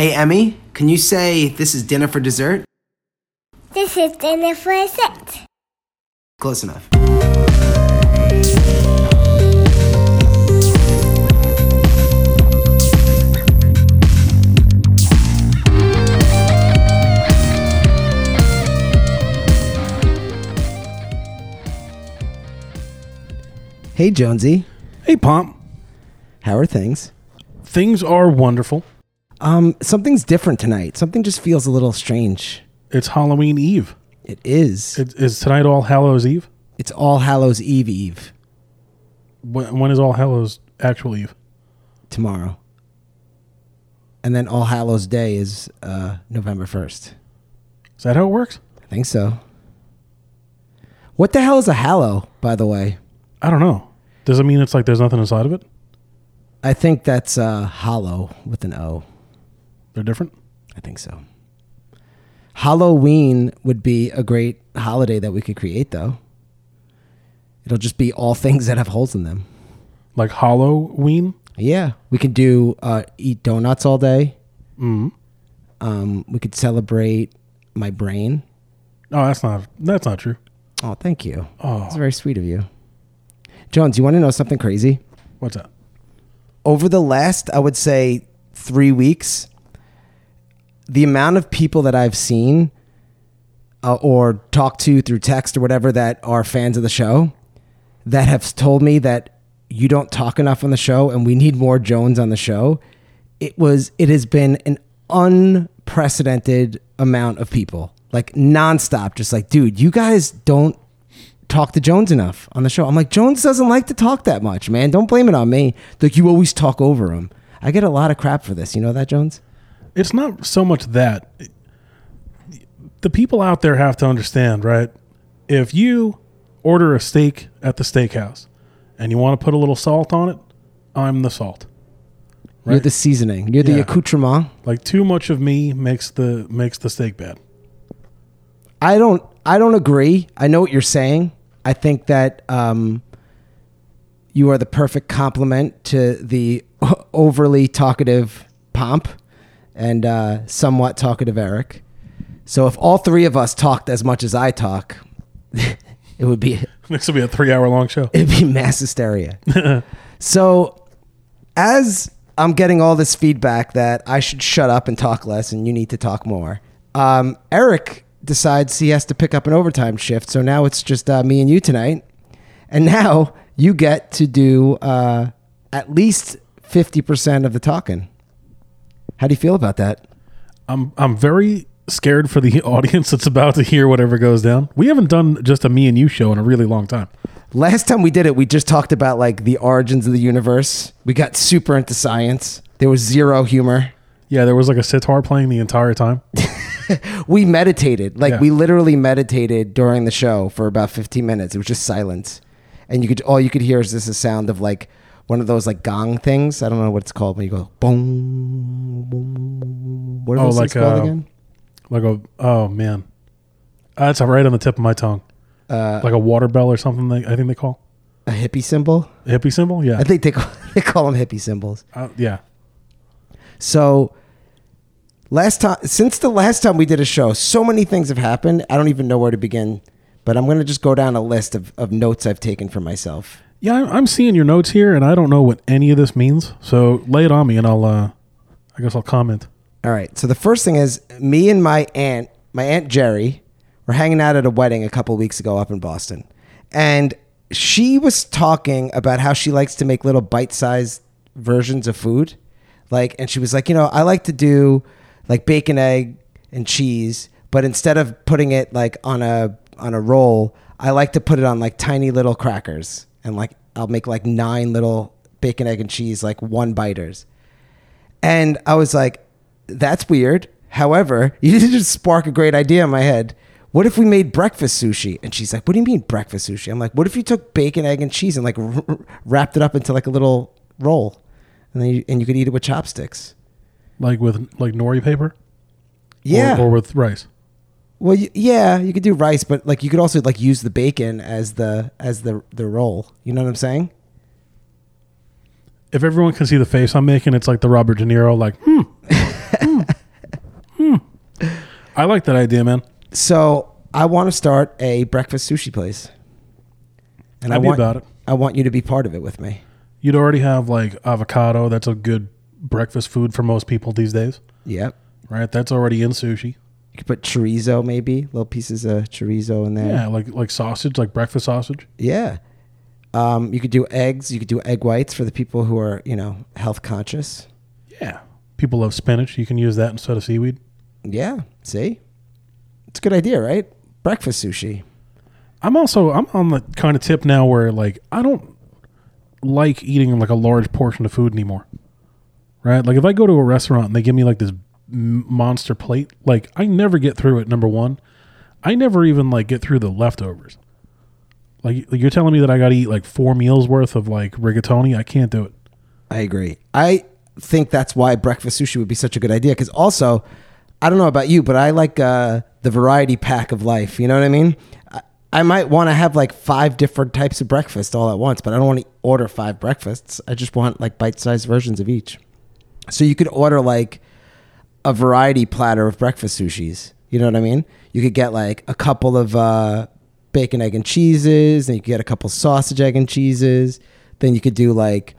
Hey, Emmy, can you say this is dinner for dessert? This is dinner for a set. Close enough. Hey, Jonesy. Hey, Pomp. How are things? Things are wonderful. Um, something's different tonight. Something just feels a little strange. It's Halloween Eve. It is. It, is tonight All Hallows Eve? It's All Hallows Eve Eve When, when is All Hallows actual Eve? tomorrow. And then All Hallows Day is uh, November 1st. Is that how it works? I think so. What the hell is a hallow, by the way? I don't know. Does it mean it's like there's nothing inside of it? I think that's uh, hollow with an O. They're different? I think so. Halloween would be a great holiday that we could create, though. It'll just be all things that have holes in them. Like Halloween? Yeah, we could do uh, eat donuts all day. Mm. Um, we could celebrate my brain. Oh, that's not that's not true. Oh, thank you. Oh. That's very sweet of you. Jones, you want to know something crazy? What's that? Over the last, I would say, three weeks, the amount of people that I've seen uh, or talked to through text or whatever that are fans of the show that have told me that you don't talk enough on the show and we need more Jones on the show. It was, it has been an unprecedented amount of people, like nonstop, just like, dude, you guys don't talk to Jones enough on the show. I'm like, Jones doesn't like to talk that much, man. Don't blame it on me. Like you always talk over him. I get a lot of crap for this. You know that, Jones? It's not so much that the people out there have to understand, right? If you order a steak at the steakhouse and you want to put a little salt on it, I'm the salt. You're the seasoning. You're the Yeah. accoutrement. Like too much of me makes the makes the steak bad. I don't. I don't agree. I know what you're saying. I think that um, you are the perfect complement to the overly talkative Pomp and uh, somewhat talkative Erik. So if all three of us talked as much as I talk, it would be This would be a three hour long show. it'd be mass hysteria. so, as I'm getting all this feedback that I should shut up and talk less and you need to talk more, um, Erik decides he has to pick up an overtime shift. So now it's just uh, me and you tonight. And now you get to do uh, at least 50% of the talking. How do you feel about that? I'm I'm very scared for the audience that's about to hear whatever goes down. We haven't done just a me and you show in a really long time. Last time we did it, we just talked about like the origins of the universe. We got super into science. There was zero humor. Yeah, there was like a sitar playing the entire time. we meditated like Yeah. we literally meditated during the show for about 15 minutes it was just silence and you could all you could hear is this a sound of like one of those like gong things. I don't know what it's called when you go boom boom what are Oh, those like things called uh, again? like a oh man, that's right on the tip of my tongue. uh, Like a water bell or something. They, I think they call. a hippie cymbal? A hippie cymbal. Yeah, i think they call, they call them hippie cymbals. Uh, yeah. so last time since the last time we did a show so many things have happened. I don't even know where to begin but i'm going to just go down a list of, of notes i've taken for myself Yeah, I'm- seeing your notes here, and I don't know what any of this means. So lay it on me, and I'll. uh I guess I'll comment. All right. So the first thing is me and my aunt, my aunt Jerry, were hanging out at a wedding a couple weeks ago up in Boston, and she was talking about how she likes to make little bite-sized versions of food, like, and she was like, you know, I like to do like bacon, egg, and cheese, but instead of putting it like on a on a roll, I like to put it on like tiny little crackers, and like I'll make like nine little bacon, egg, and cheese like one biters. And I was like, that's weird. However, you did just spark a great idea in my head. What if we made breakfast sushi? And she's like, what do you mean breakfast sushi? I'm like, what if you took bacon, egg, and cheese and like r- r- wrapped it up into like a little roll, and then you, and you could eat it with chopsticks? Like with like nori paper. Yeah. Or, or with rice. Well, y- yeah, you could do rice, but like you could also like use the bacon as the as the the roll. You know what I'm saying? If everyone can see the face I'm making, it's like the Robert De Niro, like, hmm, hmm. I like that idea, man. So I want to start a breakfast sushi place, and I I'd be want about it. I want you to be part of it with me. You'd already have like avocado. That's a good breakfast food for most people these days, Yep. right? That's already in sushi. Could put chorizo, maybe little pieces of chorizo in there. Yeah, like like sausage, like breakfast sausage. Yeah. Um, you could do eggs. You could do egg whites for the people who are, you know, health conscious. Yeah. People love spinach. You can use that instead of seaweed. Yeah. See, it's a good idea, right? Breakfast sushi. I'm also I'm on the kind of tip now where like I don't like eating like a large portion of food anymore. Right? Like if I go to a restaurant and they give me like this monster plate, like I never get through it number 1. I never even like get through the leftovers. Like you're telling me that I got to eat like 4 meals worth of like rigatoni? I can't do it. I agree. I think that's why breakfast sushi would be such a good idea. Because also, I don't know about you, but I like uh, the variety pack of life. You know what I mean? I, I might want to have like five different types of breakfast all at once, but I don't want to order five breakfasts. I just want like bite-sized versions of each. So you could order like a variety platter of breakfast sushis. You know what I mean? You could get like a couple of uh, bacon, egg, and cheeses, and you could get a couple sausage, egg, and cheeses. Then you could do like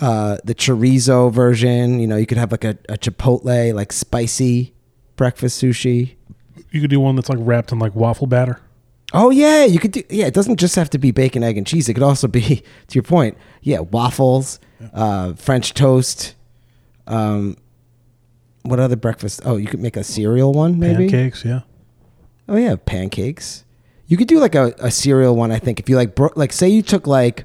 uh, the chorizo version. You know, you could have like a, a chipotle, like spicy breakfast sushi. You could do one that's like wrapped in like waffle batter. Oh yeah, you could do. Yeah, it doesn't just have to be bacon, egg, and cheese. It could also be, to your point, yeah, waffles, uh, French toast. Um, what other breakfast? Oh, you could make a cereal one, maybe. Pancakes, yeah. Oh yeah, pancakes. You could do like a, a cereal one. I think if you like, bro- like say you took like,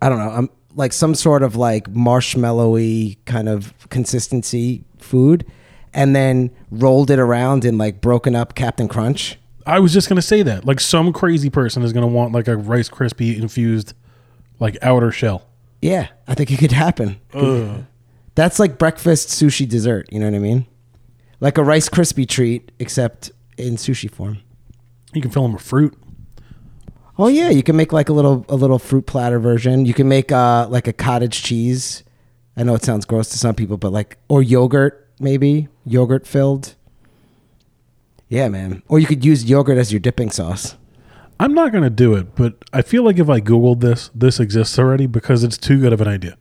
I don't know, um, like some sort of like marshmallowy kind of consistency food, and then rolled it around in like broken up Captain Crunch. I was just gonna say that. Like some crazy person is gonna want like a Rice Krispie infused like outer shell. Yeah, I think it could happen. Ugh. That's like breakfast sushi dessert. You know what I mean? Like a Rice Krispie treat, except in sushi form. You can fill them with fruit. Oh yeah, you can make like a little a little fruit platter version. You can make uh like a cottage cheese. I know it sounds gross to some people, but like or yogurt maybe yogurt filled. Yeah, man. Or you could use yogurt as your dipping sauce. I'm not gonna do it, but I feel like if I googled this, this exists already because it's too good of an idea.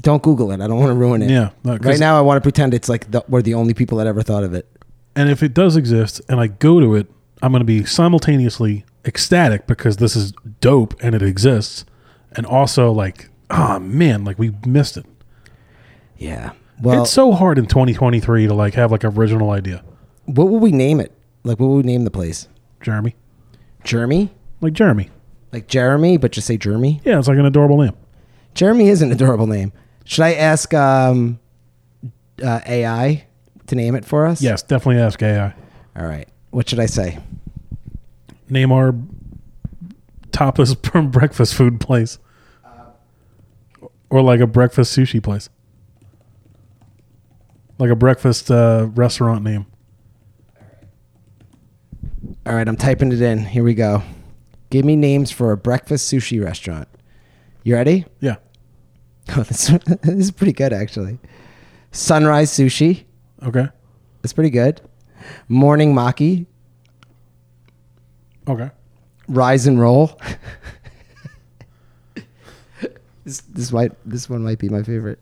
Don't Google it. I don't want to ruin it. Yeah, no, 'cause- Right now, I want to pretend it's like the, we're the only people that ever thought of it. And if it does exist and I go to it, I'm gonna be simultaneously ecstatic because this is dope and it exists, and also like, oh man, like we missed it. Yeah. Well, it's so hard in 2023 to like have like original idea. what would we name it? Like, what would we name the place? Jeremy, Jeremy? like Jeremy. Like Jeremy, but just say Jeremy? Yeah, it's like an adorable name. Jeremy is an adorable name. Should I ask um, uh, AI to name it for us? Yes, definitely ask AI. All right. What should I say? Name our tapas breakfast food place, or like a breakfast sushi place, like a breakfast uh, restaurant name. All right, I'm typing it in. Here we go. Give me names for a breakfast sushi restaurant. You ready? Yeah. Oh, this, this is pretty good, actually. Sunrise Sushi. Okay. That's pretty good. Morning Maki. Okay. Rise and Roll. this, this might this one might be my favorite.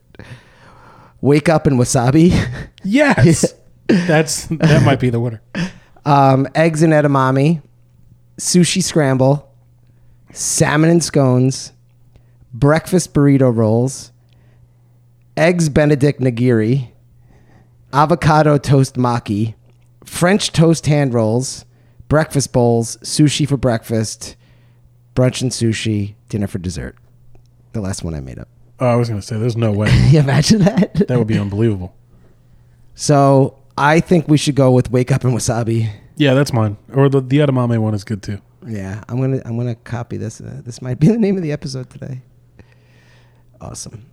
Wake Up and Wasabi. Yes. That's that might be the winner. um, eggs and edamame, sushi scramble, salmon and scones, breakfast burrito rolls, eggs Benedict nigiri, avocado toast maki, French toast hand rolls, breakfast bowls, sushi for breakfast, brunch and sushi, dinner for dessert. The last one I made up. Oh, I was gonna say there's no way you imagine that? that would be unbelievable. So I think we should go with wake up and wasabi. Yeah, that's mine. Or the the edamame one is good too. Yeah, I'm gonna I'm gonna copy this. Uh, this might be the name of the episode today. Awesome.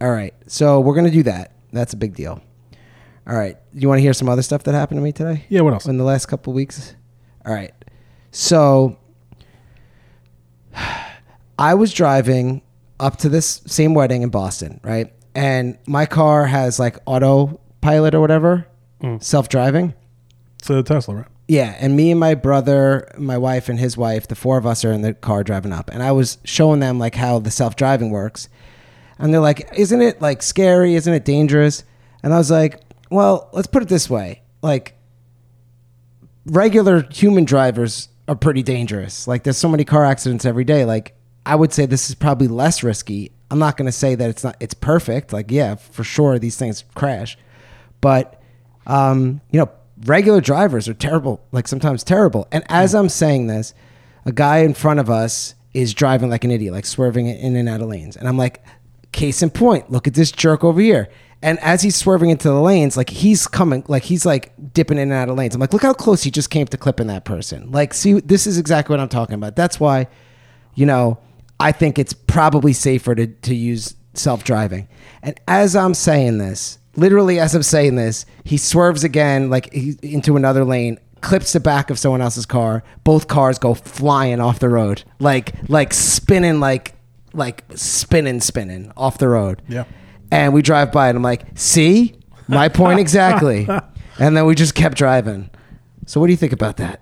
All right, so we're gonna do that. That's a big deal. All right, you want to hear some other stuff that happened to me today Yeah. What else? in the last couple weeks? All right, so I was driving up to this same wedding in Boston, right? And my car has like autopilot or whatever, mm. self driving. It's a Tesla, right? Yeah, and me and my brother, my wife and his wife, the four of us are in the car driving up, and I was showing them like how the self driving works, and they're like, "Isn't it like scary? Isn't it dangerous?" And I was like, "Well, let's put it this way: like regular human drivers are pretty dangerous. Like there's so many car accidents every day. Like I would say this is probably less risky. I'm not going to say that it's not it's perfect. Like yeah, for sure these things crash. But um, you know, regular drivers are terrible, like sometimes terrible. And as I'm saying this, a guy in front of us is driving like an idiot, like swerving in and out of lanes. And I'm like, case in point, look at this jerk over here. And as he's swerving into the lanes, like he's coming, like he's like dipping in and out of lanes. I'm like, look how close he just came to clipping that person. Like, see, this is exactly what I'm talking about. That's why, you know, I think it's probably safer to, to use self driving. And as I'm saying this, literally as I'm saying this, he swerves again, like into another lane, clips the back of someone else's car. Both cars go flying off the road, like like spinning, like like spinning, spinning off the road. Yeah. And we drive by, and I'm like, see, my point exactly. and then we just kept driving. So what do you think about that?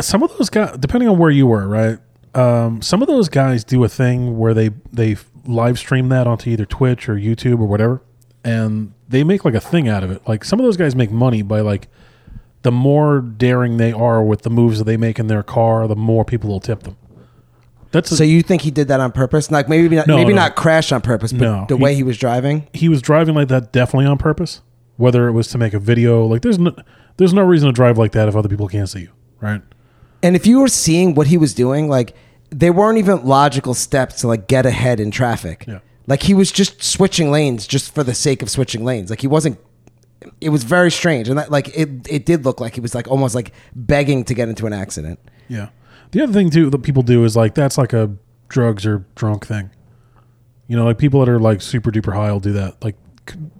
some of those guys, depending on where you were, right? Um, some of those guys do a thing where they they live stream that onto either Twitch or YouTube or whatever, and they make like a thing out of it. Like some of those guys make money by like the more daring they are with the moves that they make in their car, the more people will tip them. That's a, So you think he did that on purpose? Like maybe not, No, maybe no. not crash on purpose, but No, the he- way he was driving. he was driving like that definitely on purpose. Whether it was to make a video, like there's no there's no reason to drive like that if other people can't see you, right? And if you were seeing what he was doing, like they weren't even logical steps to like get ahead in traffic. Yeah. Like he was just switching lanes just for the sake of switching lanes. Like he wasn't. It was very strange, and that like it it did look like he was like almost like begging to get into an accident. Yeah. The other thing too that people do is like that's like a drugs or drunk thing. You know, like people that are like super duper high will do that, like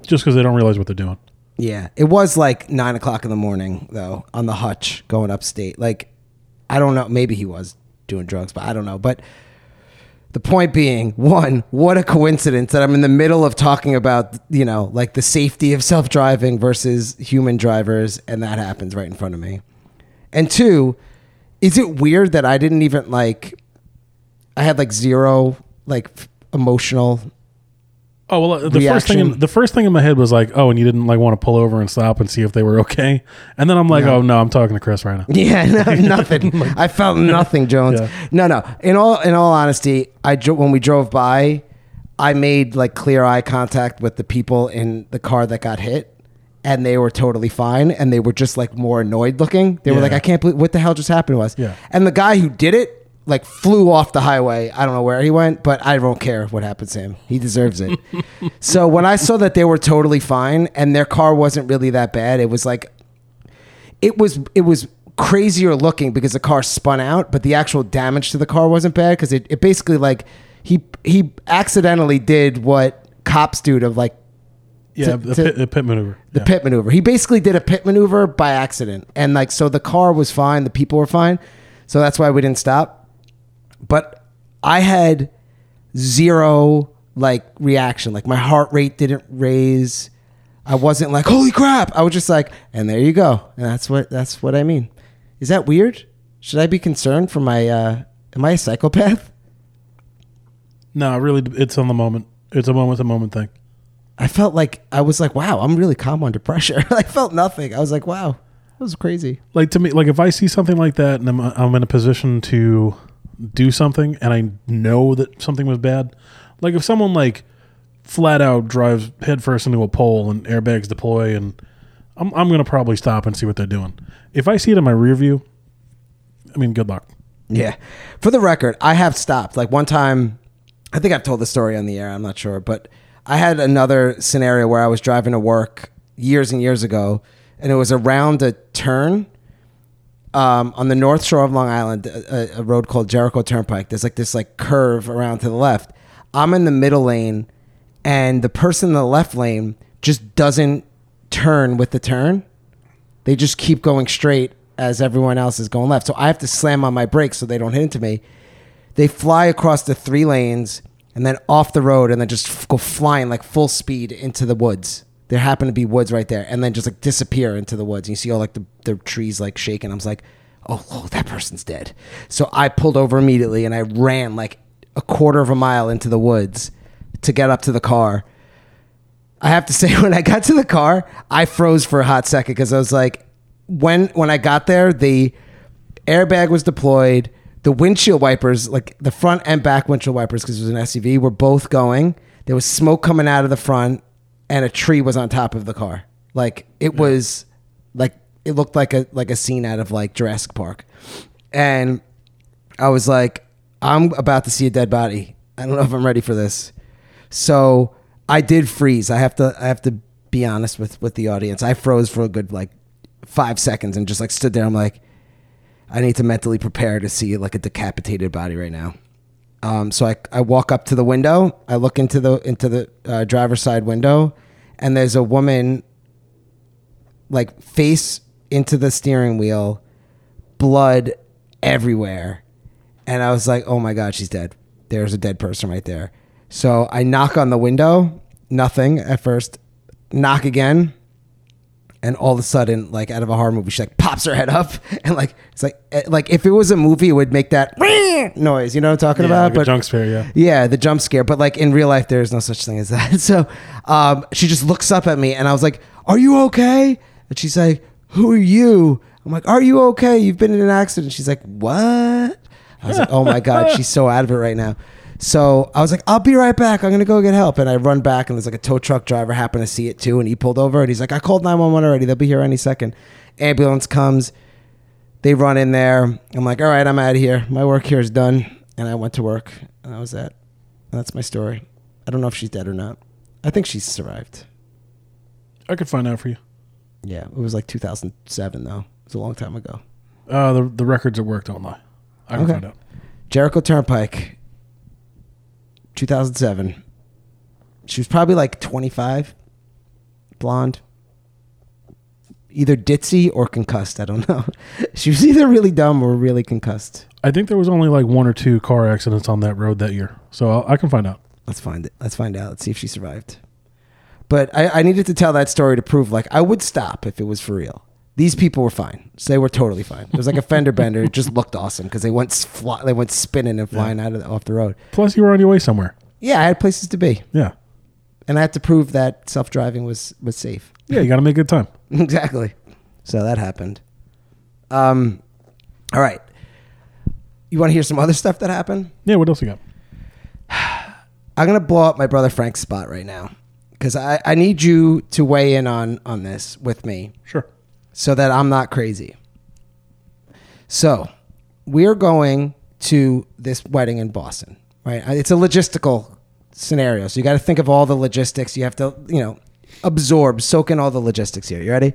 just because they don't realize what they're doing. Yeah, it was like nine o'clock in the morning though on the hutch going upstate. Like, I don't know. Maybe he was doing drugs, but I don't know. But the point being, one, what a coincidence that I'm in the middle of talking about, you know, like the safety of self driving versus human drivers, and that happens right in front of me. And two, is it weird that I didn't even like? I had like zero like f- emotional Oh well, the first thing in, the first thing in my head was like, oh, and you didn't like want to pull over and stop and see if they were okay, and then I'm like, No. oh no, I'm talking to Chris right now. Yeah, no, nothing. I felt nothing, Jones. Yeah. No, no. In all, in all honesty, I when we drove by, I made like clear eye contact with the people in the car that got hit, and they were totally fine, and they were just like more annoyed looking. They were Yeah. like, "I can't believe what the hell just happened to us." Yeah. And the guy who did it like flew off the highway. I don't know where he went, but I don't care what happens to him. He deserves it. so when I saw that they were totally fine and their car wasn't really that bad, it was like it was it was crazier looking because the car spun out, but the actual damage to the car wasn't bad because it, it basically like he he accidentally did what cops do to like Yeah, To- the, to- pit, the pit maneuver. the yeah. pit maneuver. He basically did a pit maneuver by accident, and like so the car was fine, the people were fine, so that's why we didn't stop. But I had zero like reaction, like my heart rate didn't raise. I wasn't like holy crap. I was just like, and there you go, and that's what that's what I mean. Is that weird? Should I be concerned for my? uh Am I a psychopath? No, really, it's on the moment. It's a moment to moment thing. I felt like I was like, wow, I'm really calm under pressure. I felt nothing. I was like, wow, that was crazy. Like to me, like if I see something like that and I'm, I'm in a position to do something and I know that something was bad, like if someone like flat out drives headfirst into a pole and airbags deploy and I'm, I'm going to probably stop and see what they're doing. If I see it in my rear view, I mean, good luck. Yeah. For the record, I have stopped. Like one time, I think I've told the story on the air. I'm not sure, but I had another scenario where I was driving to work years and years ago, and it was around a turn um, on the north shore of Long Island, a, a road called Jericho Turnpike. There's like this like curve around to the left. I'm in the middle lane, and the person in the left lane just doesn't turn with the turn they just keep going straight as everyone else is going left. So I have to slam on my brakes so they don't hit into me. They fly across the three lanes and then off the road and then just go flying like full speed into the woods. there happened to be woods right there, and then just like disappear into the woods. And you see all like the, the trees like shaking. I was like, oh, oh, that person's dead. So I pulled over immediately and I ran like a quarter of a mile into the woods to get up to the car. I have to say, when I got to the car, I froze for a hot second because I was like, when when I got there, the airbag was deployed. The windshield wipers, like the front and back windshield wipers, because it was an SUV, were both going. There was smoke coming out of the front, and a tree was on top of the car. Like it was, like it looked like a like a scene out of like Jurassic Park, and I was like, I'm about to see a dead body. I don't know if I'm ready for this. So I did freeze. I have to I have to be honest with with the audience. I froze for a good like five seconds and just like stood there. I'm like, I need to mentally prepare to see like a decapitated body right now. Um, so I, I walk up to the window. I look into the into the uh, driver's side window, and there's a woman like face into the steering wheel, blood everywhere, and I was like, oh my god, she's dead. There's a dead person right there. So I knock on the window, nothing at first. Knock again, and all of a sudden, like out of a horror movie, she like pops her head up, and like it's like eh, like if it was a movie, it would make that noise. You know what I'm talking Yeah, about? like a junk scare, yeah. yeah, the jump scare. But like in real life, there's no such thing as that. So um, she just looks up at me, and I was like, "Are you okay?" And she's like, "Who are you?" I'm like, "Are you okay? You've been in an accident." She's like, "What?" I was like, "Oh my god, she's so out of it right now." So I was like, "I'll be right back. I'm gonna go get help." And I run back, and there's like a tow truck driver happened to see it too, and he pulled over, and he's like, "I called 911 already. They'll be here any second. Ambulance comes. They run in there. I'm like, "All right, I'm out of here. My work here is done." And I went to work, and that was that. And that's my story. I don't know if she's dead or not. I think she's survived. I could find out for you. Yeah, it was like 2007 though. It was a long time ago. Uh, the the records at work don't lie. I can Okay. find out. Jericho Turnpike, 2007. She was probably like 25, blonde, either ditzy or concussed. I don't know. She was either really dumb or really concussed. I think there was only like one or two car accidents on that road that year, so I'll, I can find out. Let's find it. Let's find out. Let's see if she survived. But I, I needed to tell that story to prove like I would stop if it was for real. These people were fine. So they were totally fine. It was like a fender bender. It just looked awesome because they went fly, they went spinning and flying out of the, off the road. Plus, you were on your way somewhere. Yeah, I had places to be, Yeah, and I had to prove that self driving was was safe. yeah. You got to make a good time. exactly. So that happened. Um, all right. You want to hear some other stuff that happened? Yeah. What else you got? I'm gonna blow up my brother Frank's spot right now because I, I need you to weigh in on on this with me Sure. So that I'm not crazy. So we're going to this wedding in Boston, right? It's a logistical scenario, so you got to think of all the logistics. You have to, you know, absorb, soak in all the logistics here. You ready?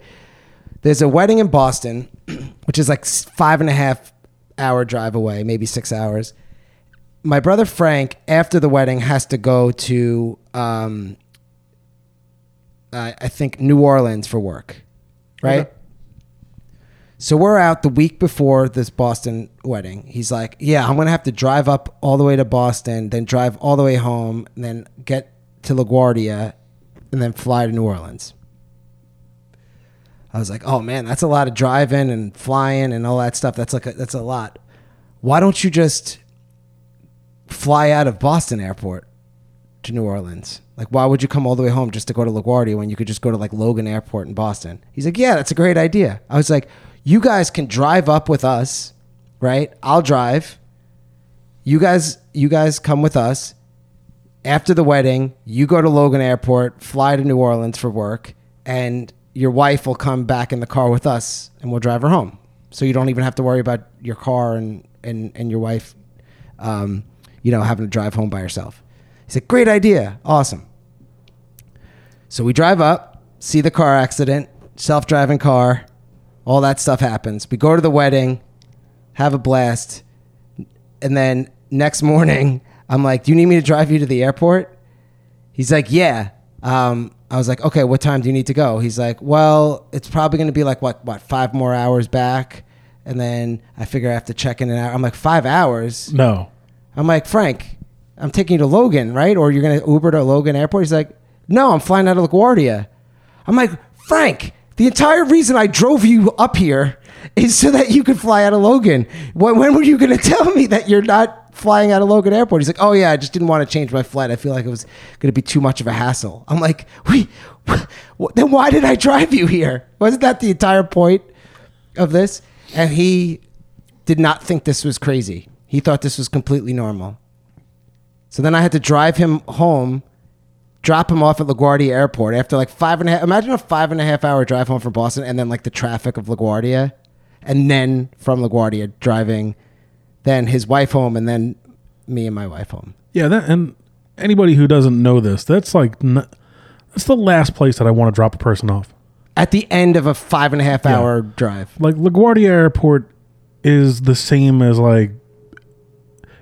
There's a wedding in Boston, which is like five and a half hour drive away, maybe six hours. My brother Frank, after the wedding, has to go to, um, uh, I think, New Orleans for work, right? Okay. So we're out the week before this Boston wedding. He's like, "Yeah, I'm gonna have to drive up all the way to Boston, then drive all the way home, and then get to LaGuardia, and then fly to New Orleans." I was like, "Oh man, that's a lot of driving and flying and all that stuff. That's like a, that's a lot. Why don't you just fly out of Boston Airport to New Orleans? Like, why would you come all the way home just to go to LaGuardia when you could just go to like Logan Airport in Boston? He's like, yeah, that's a great idea. I was like, you guys can drive up with us, right? I'll drive. You guys, you guys come with us. After the wedding, you go to Logan Airport, fly to New Orleans for work, and your wife will come back in the car with us, and we'll drive her home. So you don't even have to worry about your car and and and your wife, um, you know, having to drive home by herself. He said, "Great idea, awesome." So we drive up, see the car accident, self-driving car, all that stuff happens. We go to the wedding, have a blast, and then next morning, I'm like, "Do you need me to drive you to the airport?" He's like, "Yeah." Um, I was like, "Okay, what time do you need to go?" He's like, "Well, it's probably going to be like what, what, five more hours back." And then I figure I have to check in and out. I'm like, five hours? No. I'm like, Frank, I'm taking you to Logan, right? Or you're going to Uber to Logan Airport? He's like, no, I'm flying out of LaGuardia. I'm like, Frank, the entire reason I drove you up here is so that you could fly out of Logan. When, when were you going to tell me that you're not flying out of Logan Airport? He's like, oh yeah, I just didn't want to change my flight. I feel like it was going to be too much of a hassle. I'm like, wait, wh- then why did I drive you here? Wasn't that the entire point of this? And he did not think this was crazy. He thought this was completely normal. So then I had to drive him home, drop him off at LaGuardia Airport after like five and a half. Imagine a five and a half hour drive home from Boston, and then like the traffic of LaGuardia, and then from LaGuardia driving, then his wife home, and then me and my wife home. Yeah, that and anybody who doesn't know this, that's like n- that's the last place that I want to drop a person off. At the end of a five and a half hour drive. Like LaGuardia Airport is the same as like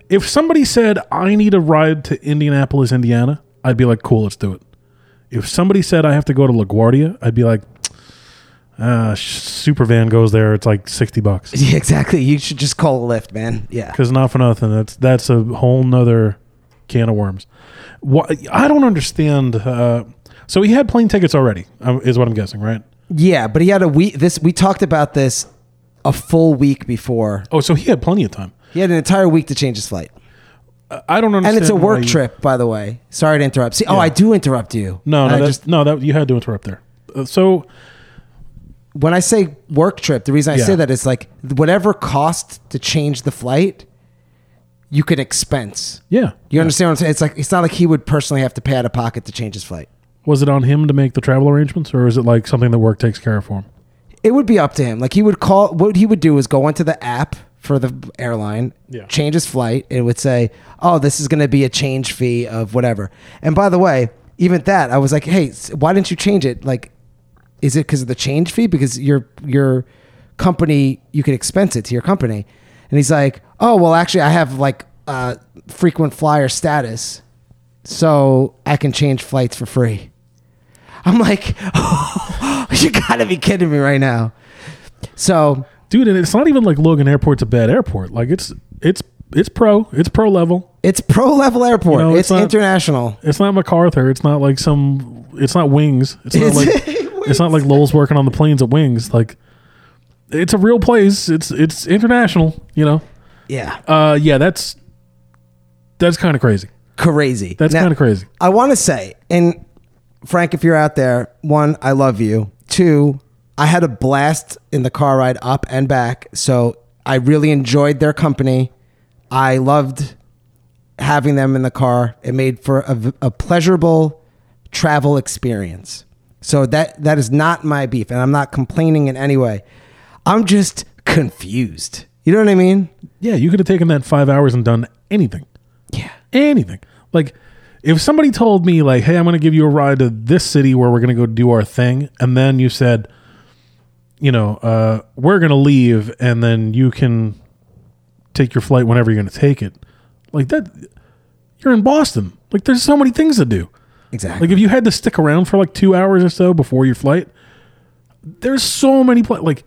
if somebody said I need a ride to Indianapolis, Indiana, I'd be like, cool, let's do it. If somebody said I have to go to LaGuardia, I'd be like, uh, super van goes there. It's like sixty bucks. Yeah, exactly. You should just call a Lyft, man. Yeah. Because not for nothing, that's that's a whole nother can of worms. What I don't understand. Uh, so he had plane tickets already, um, is what I'm guessing, right? Yeah, but he had a week. This we talked about this a full week before. Oh, so he had plenty of time. He had an entire week to change his flight, I don't understand. and it's a work you- trip, by the way. Sorry to interrupt. See, oh, I do interrupt you. No, no, that, just no, that you had to interrupt there. Uh, so when I say work trip, the reason I Yeah. say that is like whatever cost to change the flight, you can expense. yeah, You understand what I'm saying? It's like it's not like he would personally have to pay out of pocket to change his flight. was it on him to make the travel arrangements, or is it like something that work takes care of for him? It would be up to him. Like he would call. What he would do is go into the app for the airline, Yeah. change his flight. It would say, "Oh, this is going to be a change fee of whatever." And by the way, even that, I was like, "Hey, why didn't you change it? Like, is it because of the change fee? Because your your company, you could expense it to your company." And he's like, "Oh, well, actually, I have like uh, frequent flyer status, so I can change flights for free." I'm like, you gotta be kidding me right now. So Dude, and it's not even like Logan Airport's a bad airport. Like it's it's it's pro, it's pro level. it's pro level airport. You know, it's it's not- international. It's not MacArthur. It's not like some. It's not Wings. It's not like it's not like Lowell's working on the planes at Wings. Like it's a real place. It's it's international. You know. Yeah, Uh, yeah, that's that's kind of crazy. crazy. That's kind of crazy. I want to say, and Frank, if you're out there, one, I love you. Two, I had a blast in the car ride up and back. So I really enjoyed their company. I loved having them in the car. It made for a, a pleasurable travel experience. So that that is not my beef, and I'm not complaining in any way. I'm just confused. You know what I mean? Yeah, you could have taken that five hours and done anything. Yeah. anything. Like if somebody told me like, "Hey, I'm going to give you a ride to this city where we're going to go do our thing," and then you said, you know, uh, we're going to leave, and then you can take your flight whenever you're going to take it, like that. You're in Boston. Like there's so many things to do. Exactly. Like if you had to stick around for like two hours or so before your flight, there's so many pla- like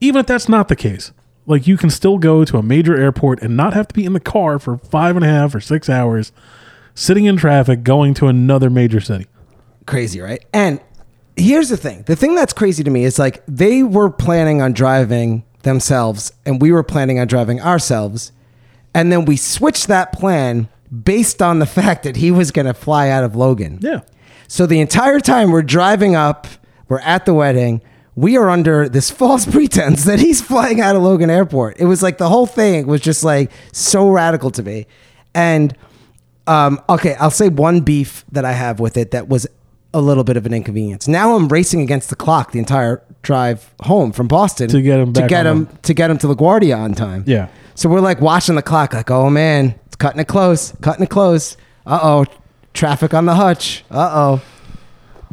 even if that's not the case, like you can still go to a major airport and not have to be in the car for five and a half or six hours, sitting in traffic, going to another major city. crazy, right? And here's the thing: the thing that's crazy to me is like they were planning on driving themselves, and we were planning on driving ourselves, and then we switched that plan based on the fact that he was going to fly out of Logan. Yeah. So the entire time we're driving up, we're at the wedding. We are under this false pretense that he's flying out of Logan Airport. It was like the whole thing was just like so radical to me. And um, okay, I'll say one beef that I have with it that was a little bit of an inconvenience. Now I'm racing against the clock the entire drive home from Boston To get him to back get on him to get him to LaGuardia on time. Yeah. So we're like watching the clock, like, oh man, it's cutting it close, cutting it close. Uh oh, traffic on the hutch. Uh oh,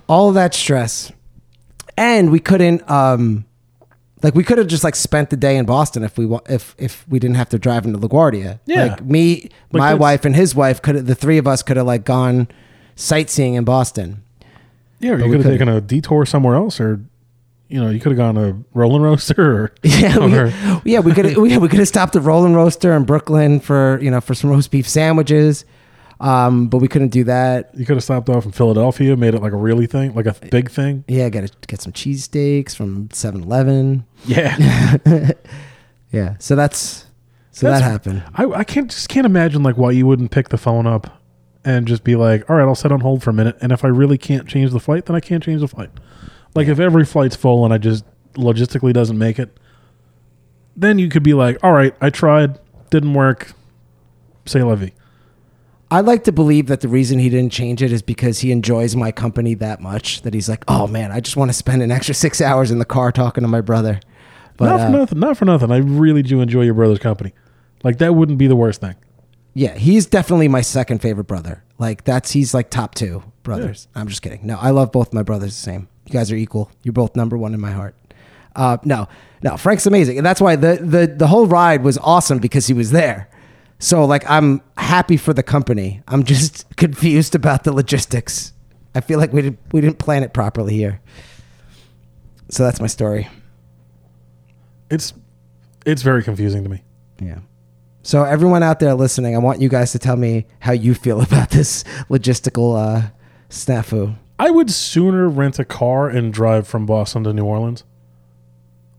all that stress, and we couldn't, um, like, we could have just like spent the day in Boston if we wa- if if we didn't have to drive into LaGuardia. Yeah. like me, Like my that's- wife, and his wife could have. The three of us could have like gone sightseeing in Boston. Yeah, or you we could have taken a detour somewhere else, or you know, you could have gone to Roll-N-Roaster, or Yeah, or- we, yeah, we could yeah, we could have stopped at Roll-N-Roaster in Brooklyn for you know for some roast beef sandwiches. Um, but we couldn't do that. You could have stopped off in Philadelphia, made it like a really thing, like a big thing. Yeah, got to get some cheesesteaks from 7-Eleven. Yeah. Yeah, so that's so That's- that happened. I, I can't just can't imagine like why you wouldn't pick the phone up and just be like, all right, I'll sit on hold for a minute, and if I really can't change the flight, then I can't change the flight. Like if every flight's full and I just logistically doesn't make it, then you could be like, all right, I tried, didn't work. Say vie. I'd like to believe that the reason he didn't change it is because he enjoys my company that much that he's like, oh man, I just want to spend an extra six hours in the car talking to my brother. But not for uh, nothing. Not for nothing. I really do enjoy your brother's company. Like that wouldn't be the worst thing. Yeah, he's definitely my second favorite brother. Like that's he's like top two brothers. I'm just kidding. No, I love both my brothers the same. You guys are equal. You're both number one in my heart. Uh, no, no, Frank's amazing, and that's why the the the whole ride was awesome because he was there. So like I'm happy for the company. I'm just confused about the logistics. I feel like we didn't we didn't plan it properly here. So that's my story. It's it's very confusing to me. Yeah. So everyone out there listening, I want you guys to tell me how you feel about this logistical uh, snafu. I would sooner rent a car and drive from Boston to New Orleans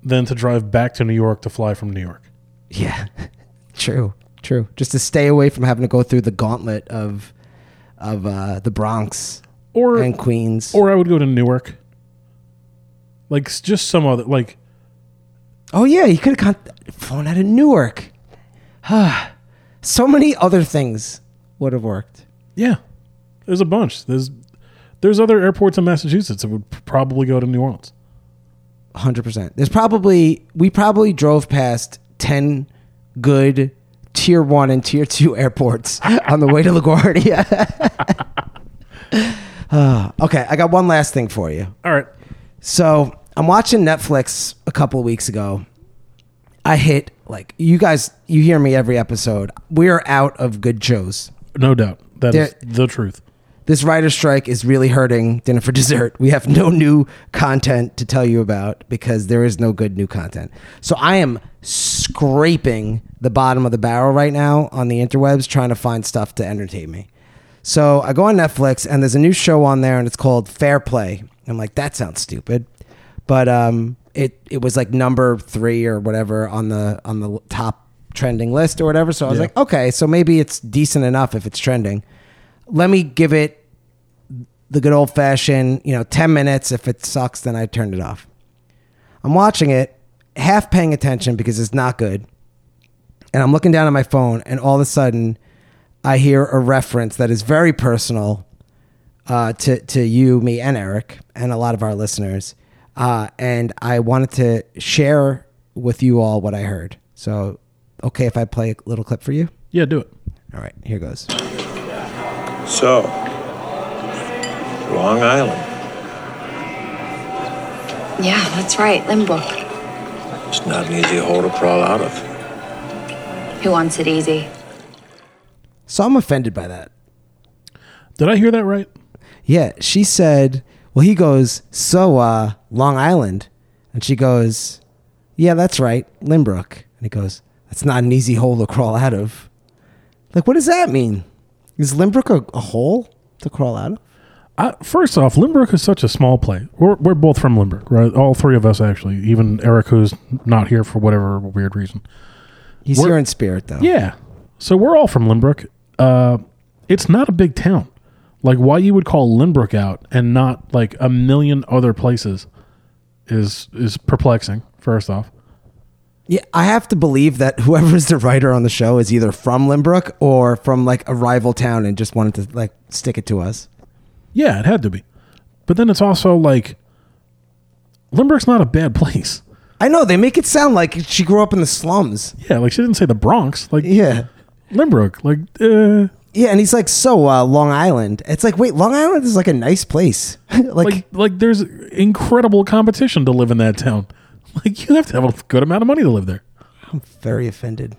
than to drive back to New York to fly from New York. Yeah, true, true. Just to stay away from having to go through the gauntlet of of uh, the Bronx Or and Queens. or I would go to Newark. Like just some other like oh yeah, you could have flown out of Newark. so many other things would have worked. yeah. There's a bunch. There's there's other airports in Massachusetts that would probably go to New Orleans. Hundred percent. There's probably we probably drove past ten good tier one and tier two airports on the way to LaGuardia. Ah, okay, I got one last thing for you. All right. So I'm watching Netflix a couple of weeks ago. I hit like you guys. You hear me every episode. We are out of good shows. No doubt. That is There- the truth. This writer's strike is really hurting Dinner for Dessert. We have no new content to tell you about because there is no good new content. So I am scraping the bottom of the barrel right now on the interwebs trying to find stuff to entertain me. So I go on Netflix and there's a new show on there and it's called Fair Play. I'm like, that sounds stupid. But um, it it was like number three or whatever on the on the top trending list or whatever. So I was Yeah. like, okay, so maybe it's decent enough if it's trending. Let me give it the good old fashioned, you know, 10 minutes. If it sucks, then I turned it off. I'm watching it, half paying attention because it's not good. And I'm looking down at my phone, and all of a sudden, I hear a reference that is very personal uh, to, to you, me, and Erik, and a lot of our listeners. Uh, and I wanted to share with you all what I heard. So, okay, if I play a little clip for you? Yeah, do it. All right, here goes. So, Long Island. Yeah, that's right. Lynbrook. It's not an easy hole to crawl out of. Who wants it easy? So I'm offended by that. Did I hear that right? Yeah, she said, well, he goes, so, uh, Long Island. And she goes, yeah, that's right, Lynbrook. And he goes, that's not an easy hole to crawl out of. Like, what does that mean? Is Lynbrook a, a hole to crawl out of? Uh, first off, Lynbrook is such a small place. We're, we're both from Lynbrook, right? All three of us, actually. Even Erik, who's not here for whatever weird reason. He's We're- here in spirit, though. Yeah. So we're all from Lynbrook. Uh, it's not a big town. Like, why you would call Lynbrook out and not like a million other places is is perplexing. First off, Yeah, I have to believe that whoever's the writer on the show is either from Lynbrook or from like a rival town and just wanted to like stick it to us. yeah, it had to be. But then it's also like Lynbrook's not a bad place. I know they make it sound like she grew up in the slums. Yeah, like she didn't say the Bronx, like Yeah. Lynbrook, like uh, Yeah, and he's like, so uh, Long Island. It's like, wait, Long Island is like a nice place. like, like like there's incredible competition to live in that town. Like you have to have a good amount of money to live there. I'm very offended.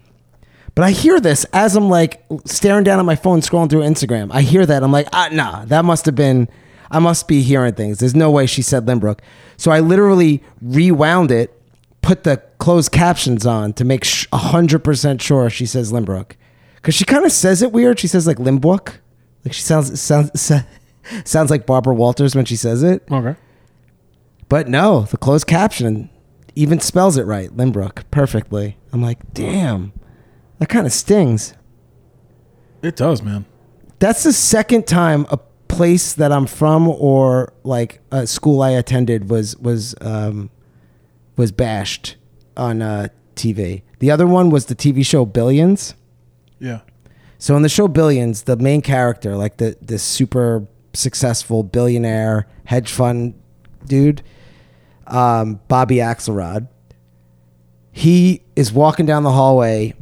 But I hear this as I'm like staring down at my phone, scrolling through Instagram. I hear that. I'm like, ah, nah, that must have been, I must be hearing things. There's no way she said Lynbrook. So I literally rewound it, put the closed captions on to make sh- 100% sure she says Lynbrook. Because she kind of says it weird. She says like Lynbrook. Like she sounds sounds sounds like Barbara Walters when she says it. Okay. But no, the closed caption even spells it right, Lynbrook, perfectly. I'm like, damn, that kind of stings. It does, man. That's the second time a place that I'm from or like a school I attended was was um, was bashed on uh, TV. The other one was the TV show Billions. Yeah. So in the show Billions, the main character, like the this super successful billionaire hedge fund dude, um, Bobby Axelrod, he is walking down the hallway,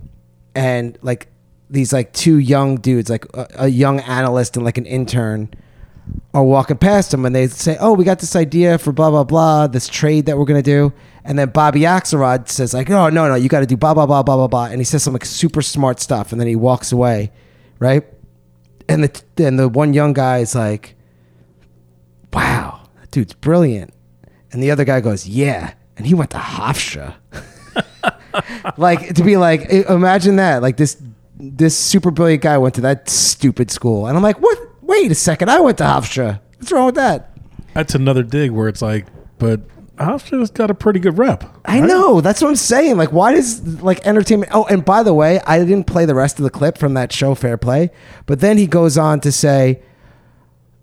and like these like two young dudes, like a, a young analyst and like an intern, are walking past him, and they say, "Oh, we got this idea for blah blah blah, this trade that we're gonna do." And then Bobby Axelrod says, "Like, no, no, no, you got to do blah blah blah blah blah blah," and he says some like super smart stuff, and then he walks away, right? And the and the one young guy is like, "Wow, that dude's brilliant," and the other guy goes, "Yeah," and he went to Hofstra. like to be like, imagine that, like this this super brilliant guy went to that stupid school, and I'm like, what? Wait a second, I went to Hofstra. What's wrong with that? That's another dig where it's like, but Hofstra's got a pretty good rep. I right? know. That's what I'm saying. Like, why does like entertainment? Oh, and by the way, I didn't play the rest of the clip from that show, Fair Play. But then he goes on to say,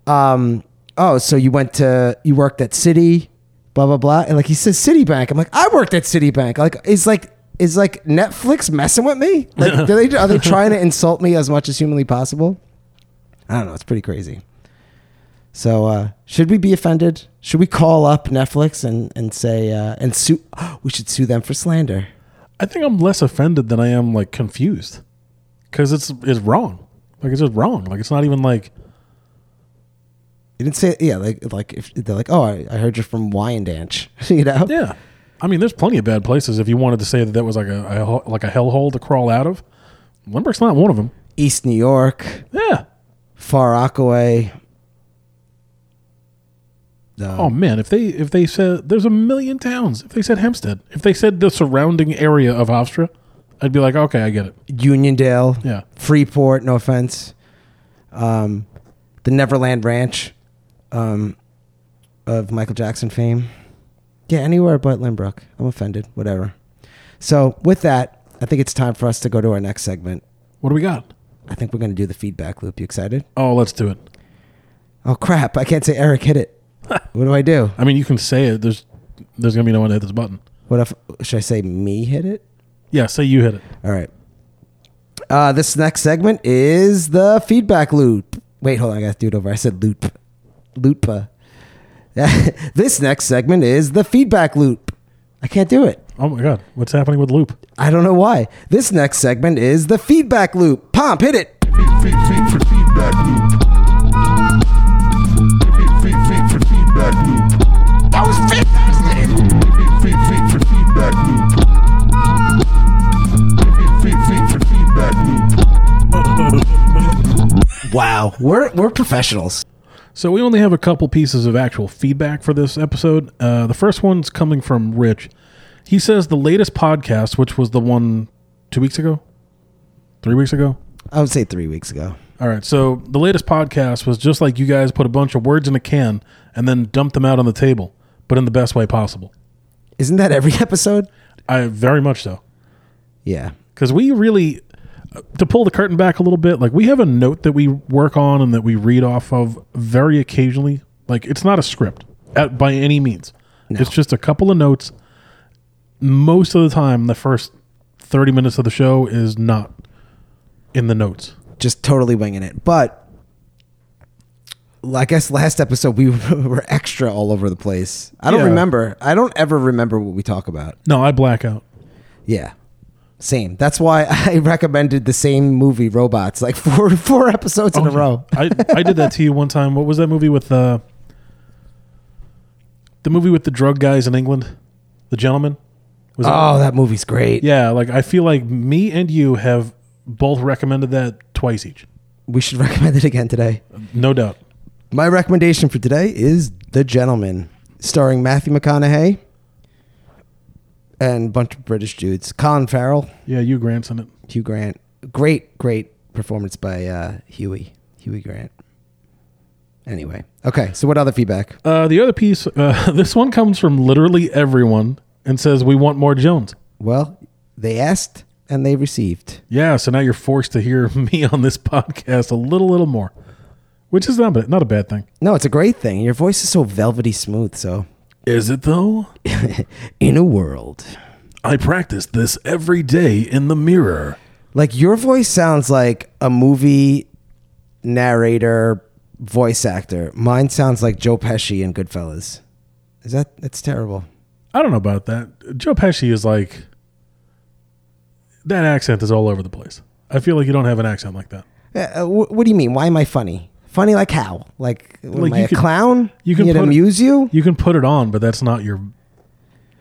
um, oh, so you went to you worked at City, blah blah blah, and like he says Citibank. I'm like, I worked at Citibank. Like, is like is like Netflix messing with me? Like, do they are they trying to insult me as much as humanly possible? I don't know. It's pretty crazy. So uh, should we be offended? Should we call up Netflix and and say uh, and sue? we should sue them for slander. I think I'm less offended than I am like confused because it's it's wrong. Like it's just wrong. Like it's not even like You didn't say yeah, like like if they're like, oh, I, I heard you're from Wyandanch, you know? yeah. I mean, there's plenty of bad places. If you wanted to say that that was like a, a like a hellhole to crawl out of, Lynbrook's not one of them. East New York, Yeah. Far Rockaway. Oh man, if they if they said there's a million towns. If they said Hempstead, if they said the surrounding area of Hofstra, I'd be like, okay, I get it. Uniondale, Yeah. Freeport. No offense. Um, the Neverland Ranch, um, of Michael Jackson fame. Yeah, anywhere but Lynbrook. I'm offended. Whatever. So with that, I think it's time for us to go to our next segment. What do we got? I think we're going to do the feedback loop. You excited? Oh, let's do it. Oh crap! I can't say Erik hit it. what do I do? I mean, you can say it. There's there's gonna be no one to hit this button. What if should I say me hit it? Yeah, say you hit it. All right. Uh, this next segment is the feedback loop. Wait, hold on. I got to do it over. I said loop. Loop. this next segment is the feedback loop. I can't do it. Oh my god, what's happening with Loop? I don't know why. This next segment is the feedback loop. Pomp, hit it. Feed, feed, feed for feedback loop. Feed, feed, feed for feedback loop. That was fantastic. Feed, feed, feed for feedback loop. Feed, feed, feed for feedback loop. Wow, we're we're professionals. So we only have a couple pieces of actual feedback for this episode. Uh, the first one's coming from Rich. He says the latest podcast, which was the one two weeks ago, three weeks ago. I would say three weeks ago. All right, so the latest podcast was just like you guys put a bunch of words in a can and then dumped them out on the table, but in the best way possible. Isn't that every episode? I very much so. Yeah. because we really uh, to pull the curtain back a little bit like we have a note that we work on and that we read off of very occasionally like it's not a script at, by any means it's just a couple of notes most of the time the first 30 minutes of the show is not in the notes just totally winging it. But I guess last episode we were extra all over the place. I don't Yeah. remember. I don't ever remember what we talk about. no i black out Yeah. Same. That's why I recommended the same movie, Robots, like four four episodes in a row. I, I did that to you one time what was that movie with uh the movie with the drug guys in england the gentlemen was it- Oh, that movie's great. Yeah, like I feel like me and you have both recommended that twice each. We should recommend it again today. No doubt. My recommendation for today is The Gentlemen, starring Matthew McConaughey and a bunch of British dudes. Colin Farrell, Yeah, you Grant's in it. Hugh Grant. Great, great performance by uh, Huey. Huey Grant. Anyway, okay. So what other feedback? Uh, the other piece, uh, this one comes from literally everyone and says, We want more Jones. Well, they asked and they received. Yeah, so now you're forced to hear me on this podcast a little, little more, which is not, a- not a bad thing. No, it's a great thing. Your voice is so velvety smooth. So Is it though? in a world I practice this every day in the mirror. like your voice sounds like a movie narrator, voice actor. Mine sounds like Joe Pesci in Goodfellas. Is that that's terrible? I don't know about that. Joe Pesci is like, that accent is all over the place. I feel like you don't have an accent like that. Uh, wh- what do you mean? Why am I funny? Funny like how? Like, Like am I you a clown? you can it- amuse you? You can put it on, but that's not your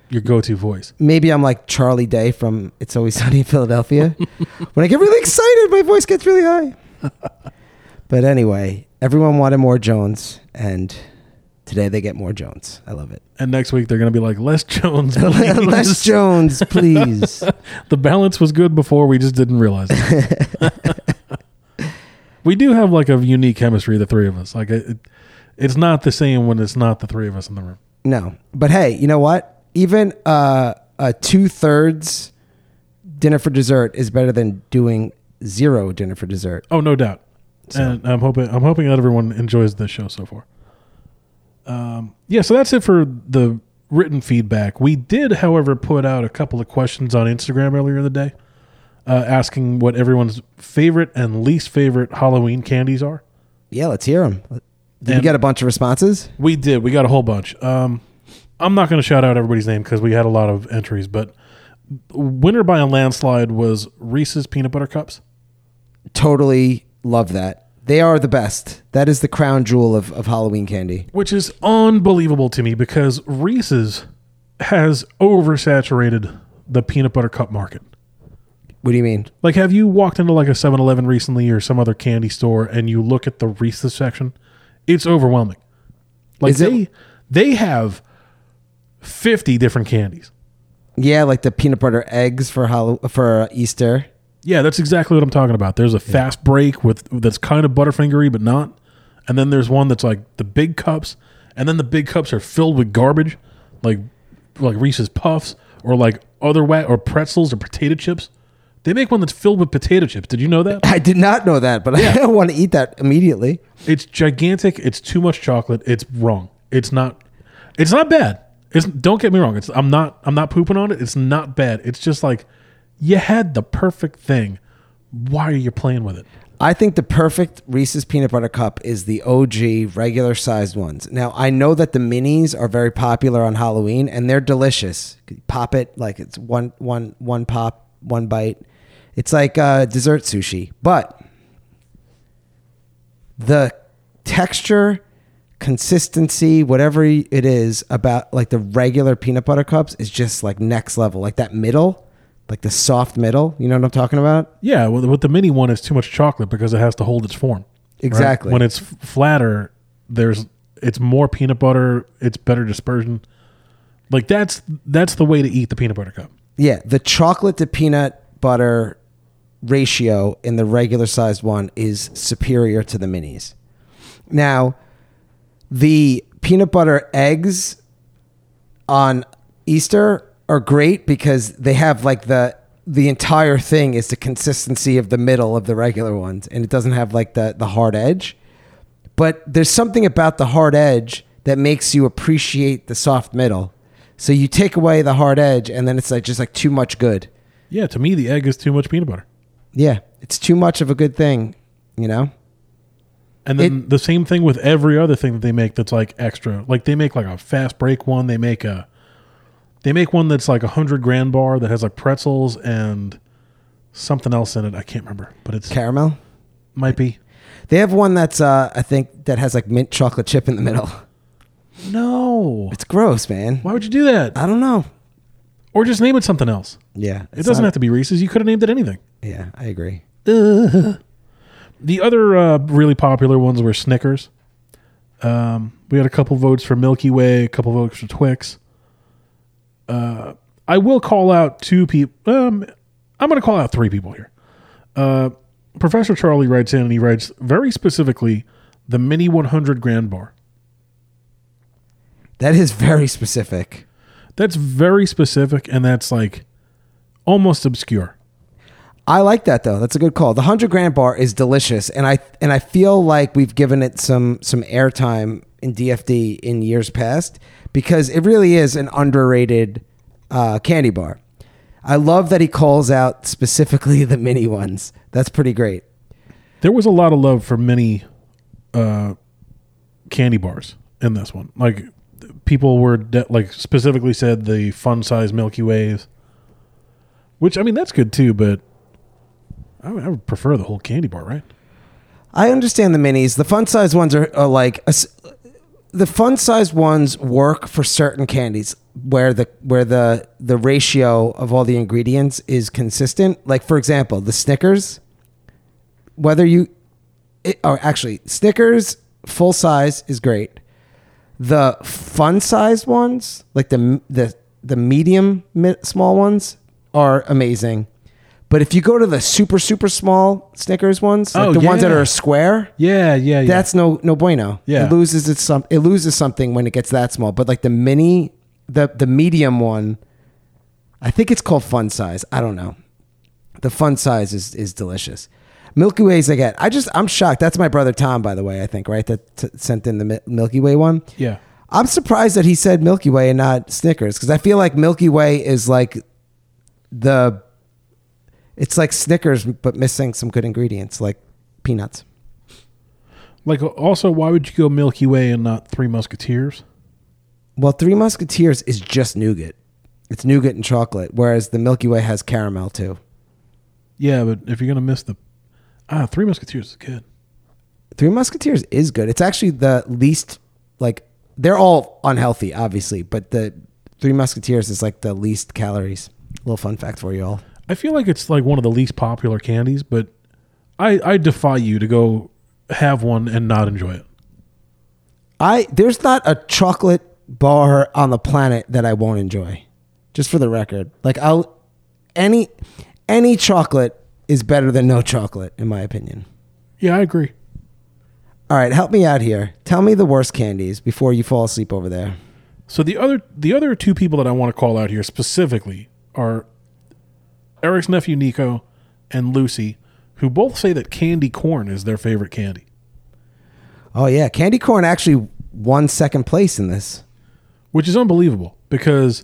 your go-to voice. Maybe I'm like Charlie Day from It's Always Sunny in Philadelphia. when I get really excited, my voice gets really high. but anyway, everyone wanted more Jones, and today they get more Jones. I love it. And next week they're going to be like Les Jones. Less. Jones, please. the balance was good before. We just didn't realize it. we do have like a unique chemistry, the three of us. Like it, it's not the same when it's not the three of us in the room. No, but hey, you know what? Even uh, a two thirds dinner for dessert is better than doing zero dinner for dessert. Oh, no doubt. And I'm hoping I'm hoping that everyone enjoys this show so far. Um, yeah, so that's it for the written feedback. We did, however, put out a couple of questions on Instagram earlier in the day, uh, asking what everyone's favorite and least favorite Halloween candies are. Yeah, let's hear them. Did we And- get a bunch of responses? We did. We got a whole bunch. Um, I'm not going to shout out everybody's name because we had a lot of entries, but winner by a landslide was Reese's peanut butter cups. Totally love that. They are the best. That is the crown jewel of, of Halloween candy. which is unbelievable to me because Reese's has oversaturated the peanut butter cup market. What do you mean? Like, have you walked into like a 7 Eleven recently or some other candy store and you look at the Reese's section? It's overwhelming. Like, Is it- they, they have 50 different candies. Yeah, like the peanut butter eggs for Hall- for Easter. Yeah, that's exactly what I'm talking about. There's a fast break with that's kind of butterfingery but not, and then there's one that's like the big cups, and then the big cups are filled with garbage, like like Reese's Puffs or like other wa- or pretzels or potato chips. They make one that's filled with potato chips. Did you know that? I did not know that, but I want to eat that immediately. It's gigantic. It's too much chocolate. It's wrong. It's not. It's not bad. It's don't get me wrong. It's I'm not I'm not pooping on it. It's not bad. It's just like you had the perfect thing. Why are you playing with it? I think the perfect Reese's peanut butter cup is the OG regular sized ones. Now, I know that the minis are very popular on Halloween and they're delicious. Pop it like it's one one one pop, one bite. It's like uh, dessert sushi, but the texture, consistency, whatever it is about like the regular peanut butter cups is just like next level. Like that middle, like the soft middle. You know what I'm talking about? Yeah, with, with the mini one, it's too much chocolate because it has to hold its form. right? Exactly. When it's flatter, there's it's more peanut butter. It's better dispersion. Like that's that's the way to eat the peanut butter cup. Yeah, the chocolate to peanut butter ratio in the regular sized one is superior to the minis. Now, the peanut butter eggs on Easter are great because they have like the the entire thing is the consistency of the middle of the regular ones and it doesn't have like the the hard edge. But there's something about the hard edge that makes you appreciate the soft middle. So you take away the hard edge and then it's like just like too much good. Yeah, to me, the egg is too much peanut butter. Yeah, it's too much of a good thing, you know? And then the same thing with every other thing that they make that's like extra. Like they make like a fast break one. They make a they make one that's like a hundred grand bar that has like pretzels and something else in it. I can't remember, but it's Caramel. might be. They have one that's uh I think that has like mint chocolate chip in the middle. No. It's gross, man. Why would you do that? I don't know. Or just name it something else. Yeah. It doesn't have to be Reese's. You could have named it anything. Yeah, I agree. The other uh, really popular ones were Snickers. Um, we had a couple votes for Milky Way, a couple votes for Twix. Uh, I will call out two people. Um, I'm going to call out three people here. Uh, Professor Charlie writes in and he writes very specifically the mini 100 grand bar. That is very specific. That's very specific and that's like almost obscure. I like that though. That's a good call. The hundred grand bar is delicious, and I and I feel like we've given it some some airtime in DFD in years past because it really is an underrated uh, candy bar. I love that he calls out specifically the mini ones. That's pretty great. There was a lot of love for mini uh, candy bars in this one. Like people were de- like specifically said the fun size Milky Ways, which I mean that's good too, but I would, I would prefer the whole candy bar, right? I understand the minis. The fun size ones are, are like a the fun size ones work for certain candies where the where the the ratio of all the ingredients is consistent. Like for example, the Snickers, whether you it, or actually Snickers full size is great. The fun size ones, like the the the medium small ones, are amazing. But if you go to the super super small Snickers ones, like Oh, the ones that are a square, Yeah, yeah, yeah. that's no no bueno. Yeah. It loses its some it loses something when it gets that small. But like the mini the the medium one, I think it's called fun size. I don't know. The fun size is is delicious. Milky Ways I get. I just I'm shocked. That's my brother Tom, by the way. I think right that t- sent in the Mi- Milky Way one. yeah. I'm surprised that he said Milky Way and not Snickers because I feel like Milky Way is like the it's like Snickers but missing some good ingredients like peanuts. Like also, why would you go Milky Way and not Three Musketeers? Well, Three Musketeers is just nougat. It's nougat and chocolate, whereas the Milky Way has caramel too. Yeah, but if you're gonna miss the ah, Three Musketeers is good. Three Musketeers is good. It's actually the least like they're all unhealthy, obviously, but the Three Musketeers is like the least calories. A little fun fact for you all. I feel like it's like one of the least popular candies, but I I defy you to go have one and not enjoy it. I there's not a chocolate bar on the planet that I won't enjoy. Just for the record. Like I'll any any chocolate is better than no chocolate in my opinion. Yeah, I agree. All right, help me out here. Tell me the worst candies before you fall asleep over there. So the other the other two people that I want to call out here specifically are Erik's nephew Nico and Lucy, who both say that candy corn is their favorite candy. Oh yeah, candy corn actually won second place in this. which is unbelievable because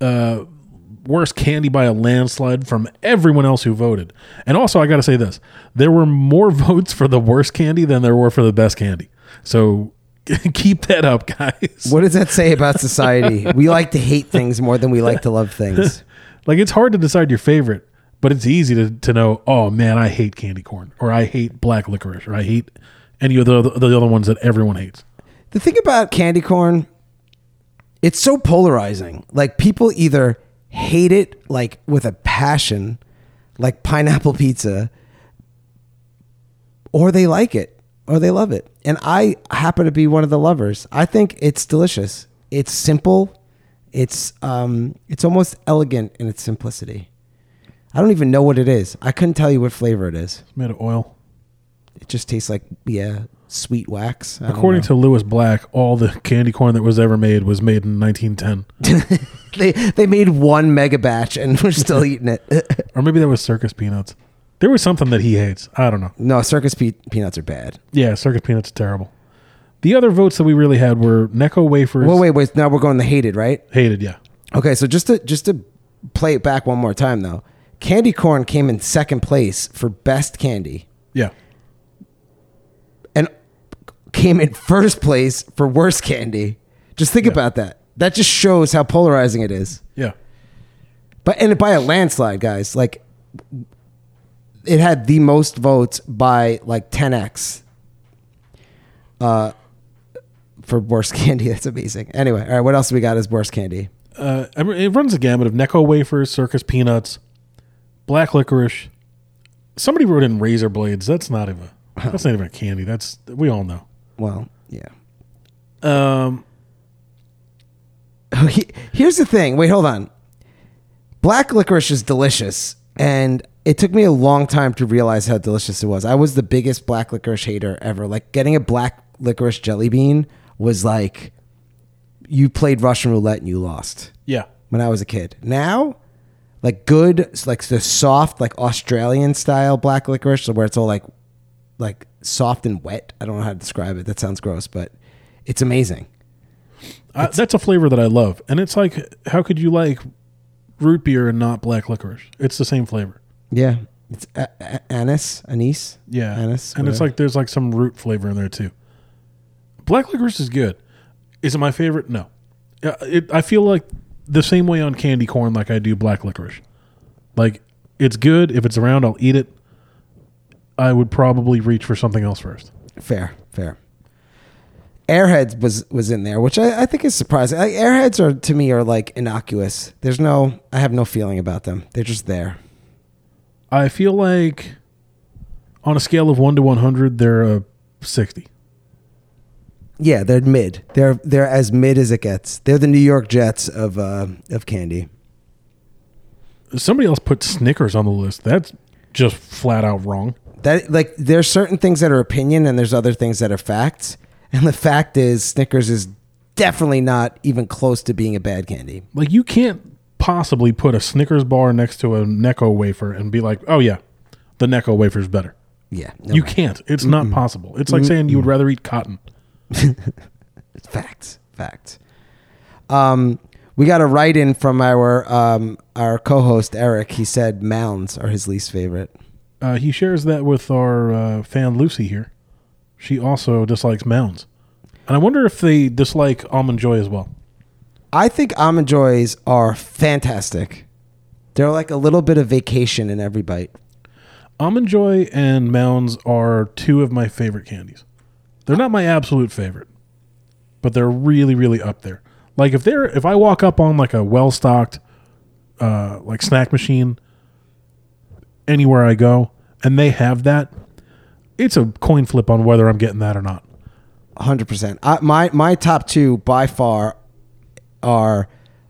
uh, worst candy by a landslide from everyone else who voted. And also, I got to say this: there were more votes for the worst candy than there were for the best candy. So keep that up, guys. What does that say about society? we like to hate things more than we like to love things. Like it's hard to decide your favorite, but it's easy to, to know. Oh man, I hate candy corn, or I hate black licorice, or I hate any of the the other ones that everyone hates. The thing about candy corn, it's so polarizing. Like people either hate it like with a passion, like pineapple pizza, or they like it, or they love it. And I happen to be one of the lovers. I think it's delicious. It's simple. It's um it's almost elegant in its simplicity. I don't even know what it is. I couldn't tell you what flavor it is. It's made of oil. It just tastes like yeah, sweet wax. I don't According know. to Lewis Black, all the candy corn that was ever made was made in 1910. they they made one mega batch and we're still eating it. or maybe that was circus peanuts. There was something that he hates. I don't know. no, circus pe- peanuts are bad. Yeah, circus peanuts are terrible. The other votes that we really had were Necco wafers. Well, wait, wait. Now we're going the hated, right? Hated, yeah. Okay, so just to just to play it back one more time though, candy corn came in second place for best candy Yeah. and came in first place for worst candy. Just think about that. That just shows how polarizing it is. Yeah. But and by a landslide, guys. Like it had the most votes by like 10x. Uh for worst candy. That's amazing. Anyway, all right, what else we got as worst candy? Uh, it runs a gamut of Necco wafers, circus peanuts, black licorice. Somebody wrote in razor blades. That's not even that's not even a candy. That's we all know. Well, yeah. Um, He- Here's the thing. Wait, hold on. Black licorice is delicious, and it took me a long time to realize how delicious it was. I was the biggest black licorice hater ever. Like getting a black licorice jelly bean was like you played Russian roulette and you lost Yeah. when I was a kid. Now, like good, like the soft, like Australian style black licorice, so where it's all like, like soft and wet. I don't know how to describe it. That sounds gross, but it's amazing. I, that's a flavor that I love. And it's like, how could you like root beer and not black licorice? It's the same flavor. Yeah, it's a- a- anise, anise. Yeah. anise. and it's like, there's like some root flavor in there too. Black licorice is good. Is it my favorite? No. Uh, It, I feel like the same way on candy corn like I do black licorice. Like, it's good. If it's around, I'll eat it. I would probably reach for something else first. fair, fair. Airheads was was in there, which I, I think is surprising. Like, Airheads are to me are like innocuous. There's no, I have no feeling about them. They're just there. I feel like on a scale of 1 to 100, they're a 60. Yeah, they're mid. They're they're as mid as it gets. They're the New York Jets of uh, of candy. Somebody else put Snickers on the list. That's just flat out wrong. That like there's certain things that are opinion and there's other things that are facts. And the fact is Snickers is definitely not even close to being a bad candy. Like you can't possibly put a Snickers bar next to a Necco wafer and be like, "Oh yeah, the Necco wafer is better." Yeah, no you way. can't. It's not possible. It's like saying you would rather eat cotton. Facts, facts. Um, we got a write in from our um, our co-host Erik. He said mounds are his least favorite. Uh, he shares that with our uh, fan Lucy here. She also dislikes mounds, and I wonder if they dislike almond joy as well. I think almond joys are fantastic. They're like a little bit of vacation in every bite. Almond Joy and Mounds are two of my favorite candies. They're not my absolute favorite, but they're really, really up there. Like if they're if I walk up on like a well stocked uh like snack machine anywhere I go and they have that, it's a coin flip on whether I'm getting that or not. hundred percent. My my top two by far are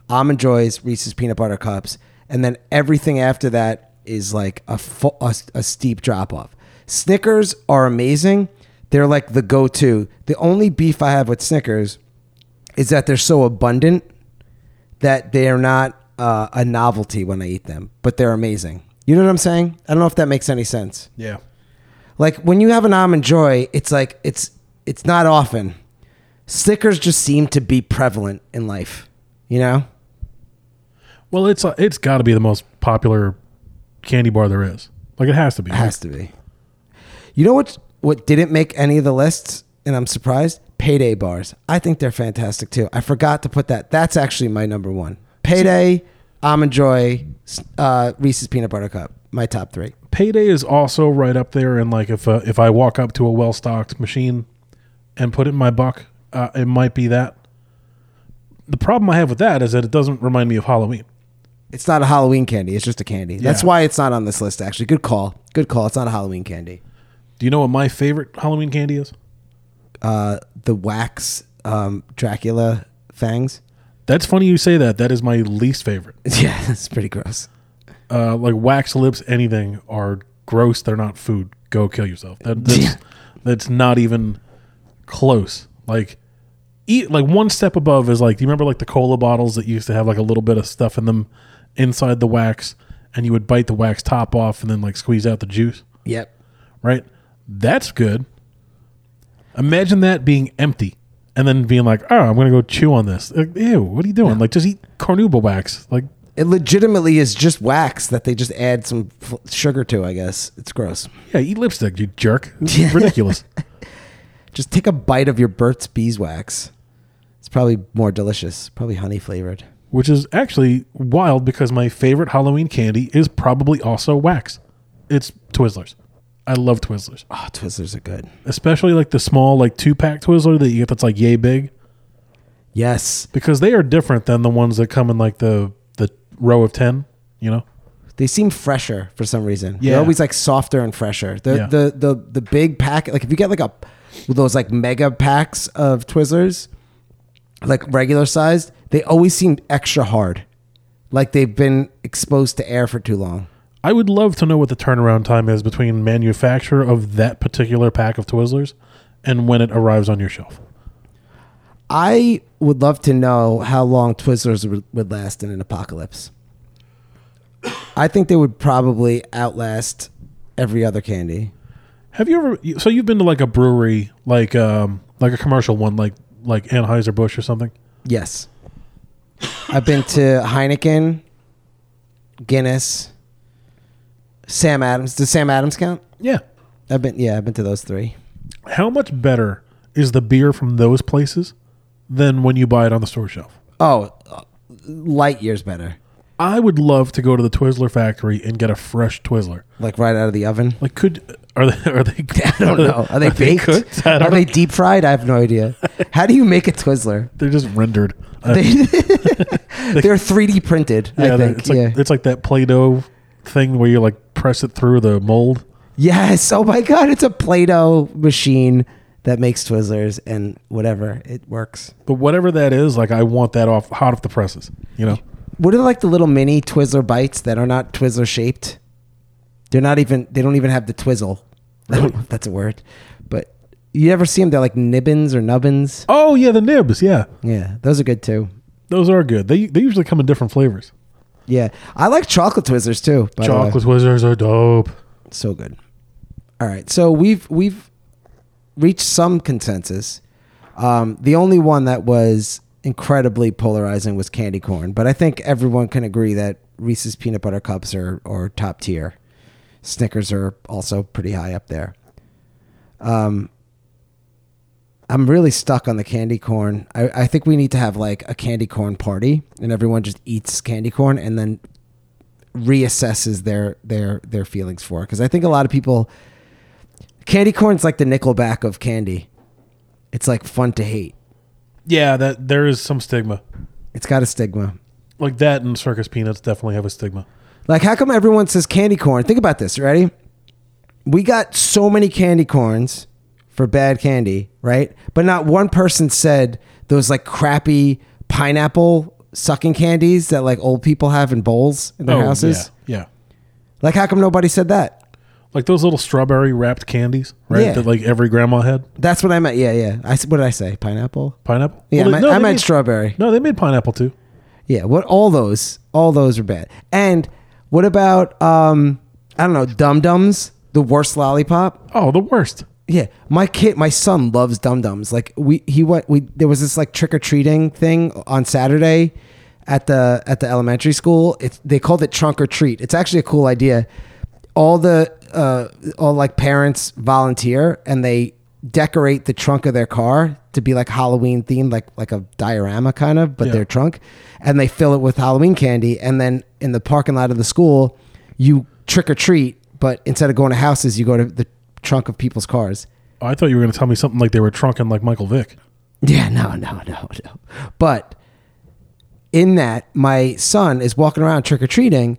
almond joys, Reese's peanut butter cups, and then everything after that is like a fu- a, a steep drop off. Snickers are amazing. They're like the go to. The only beef I have with Snickers is that they're so abundant that they are not uh, a novelty when I eat them, but they're amazing. You know what I'm saying? I don't know if that makes any sense Yeah. like when you have an almond joy it's like it's it's not often Snickers just seem to be prevalent in life you know Well, it's uh, it's got to be the most popular candy bar there is. Like it has to be. it has to be you know what what didn't make any of the lists and i'm surprised payday bars. I think they're fantastic too. I forgot to put that. That's actually my number one. Payday almond joy uh, reese's peanut butter cup my top three. Payday is also right up there, and like if uh, if I walk up to a well stocked machine and put it in my buck, uh, it might be that. The problem I have with that is that it doesn't remind me of Halloween. it's not a halloween candy. It's just a candy. That's Yeah. why it's not on this list actually. Good call. Good call. It's not a halloween candy Do you know what my favorite Halloween candy is? uh, the wax um, Dracula fangs. That's funny you say that. That is my least favorite. Yeah, it's pretty gross. Uh, like wax lips, anything are gross. They're not food. Go kill yourself. That, that's, Yeah. that's not even close. Like eat like one step above is like. Do you remember like the cola bottles that used to have like a little bit of stuff in them inside the wax, and you would bite the wax top off and then like squeeze out the juice, Yep. right? That's good. Imagine that being empty. And then being like, oh, I'm gonna go chew on this. Like, Ew, what are you doing? Like, just eat carnauba wax. Like, It legitimately is just wax that they just add some f- sugar to. I guess it's gross. Yeah, eat lipstick, you jerk. This is ridiculous. Just take a bite of your Burt's beeswax. It's probably more delicious. Probably honey flavored. Which is actually wild because my favorite Halloween candy is probably also wax. It's Twizzlers. I love Twizzlers. Oh, Twizzlers are good. Especially like the small, like two pack Twizzler that you get that's like yay big. Yes, Because they are different than the ones that come in like the the row of ten, you know? they seem fresher for some reason. Yeah. They're always like softer and fresher. The Yeah. the the the big pack, like if you get like a those like mega packs of Twizzlers, like regular sized, they always seem extra hard. Like they've been exposed to air for too long. I would love to know what the turnaround time is between manufacture of that particular pack of Twizzlers and when it arrives on your shelf. I would love to know how long Twizzlers would, last in an apocalypse. I think they would probably outlast every other candy. Have you ever? So you've been to like a brewery, like um, like a commercial one, like like Anheuser Busch or something. Yes. I've been to Heineken, Guinness, Sam Adams. Does Sam Adams count? Yeah. I've been yeah, I've been to those three. How much better is the beer from those places than when you buy it on the store shelf? Oh, uh, light years better. I would love to go to the Twizzler factory and get a fresh Twizzler. Like right out of the oven. Like, could are they? Are they? I don't know. Are they baked? cooked? Are don't they deep fried? I have no idea. How do you make a Twizzler? They're just rendered. They, they're 3D printed. yeah, I think. it's like yeah. it's like that Play-Doh thing where you're like press it through the mold. Yes. Oh my God! It's a Play-Doh machine that makes Twizzlers and whatever it works. But whatever that is, like I want that off hot off the presses. You know, What are like the little mini Twizzler bites that are not Twizzler shaped? They're not even. They don't even have the twizzle. I don't know if that's a word, but you ever see them? They're like nibbins or nubbins. oh yeah, the nibs. Yeah, Yeah, those are good too. those are good. They they usually come in different flavors. Yeah, I like chocolate Twizzlers too. by the way. Chocolate Twizzlers are dope. so good. All right, so we've we've reached some consensus. Um, the only one that was incredibly polarizing was candy corn, but I think everyone can agree that Reese's peanut butter cups are are top tier. Snickers are also pretty high up there. Um, I'm really stuck on the candy corn. I, I think we need to have like a candy corn party, and everyone just eats candy corn, and then reassesses their their their feelings for it. because I think a lot of people candy corn's like the Nickelback of candy. It's like fun to hate. Yeah, that there is some stigma. It's got a stigma. Like that and circus peanuts definitely have a stigma. Like how come everyone says candy corn? Think about this, ready? We got so many candy corns for bad candy, right? But not one person said those like crappy pineapple sucking candies that like old people have in bowls in their houses. Oh, Yeah, yeah. Like how come nobody said that? Like those little strawberry wrapped candies, right? Yeah. That like every grandma had. That's what I meant. Yeah, yeah. I what did I say? Pineapple? Pineapple. Yeah, Well, I meant, I meant made- strawberry. No, they made pineapple too. Yeah, what all those all those are bad. And what about um I don't know, Dum Dums, the worst lollipop? Oh, the worst. Yeah, my kid, my son loves Dum Dums. Like we he went we there was this like trick or treating thing on Saturday at the at the elementary school. It's they called it trunk or treat. It's actually a cool idea. All the uh all like parents volunteer and they decorate the trunk of their car to be like Halloween themed, like like a diorama kind of, but Yeah. their trunk, and they fill it with Halloween candy. And then in the parking lot of the school, you trick or treat, but instead of going to houses, you go to the trunk of people's cars. I thought you were going to tell me something like they were trunking like Michael Vick. Yeah, no, no, no, no. But in that, my son is walking around trick or treating,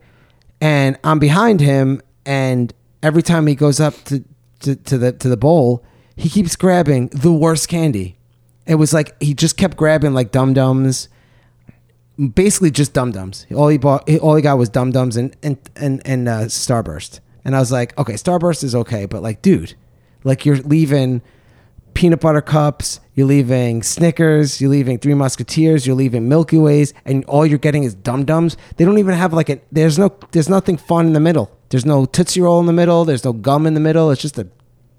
and I'm behind him, and every time he goes up to, to, to the to the bowl, he keeps grabbing the worst candy. It was like he just kept grabbing like dum dums, basically just dum dums. All he bought, all he got was dum dums and and and and uh, Starburst. And I was like, okay, Starburst is okay, but like, dude, like you're leaving peanut butter cups, you're leaving Snickers, you're leaving Three Musketeers, you're leaving Milky Ways, and all you're getting is Dum Dums. They don't even have like a. There's no. There's nothing fun in the middle. There's no Tootsie Roll in the middle. There's no gum in the middle. It's just a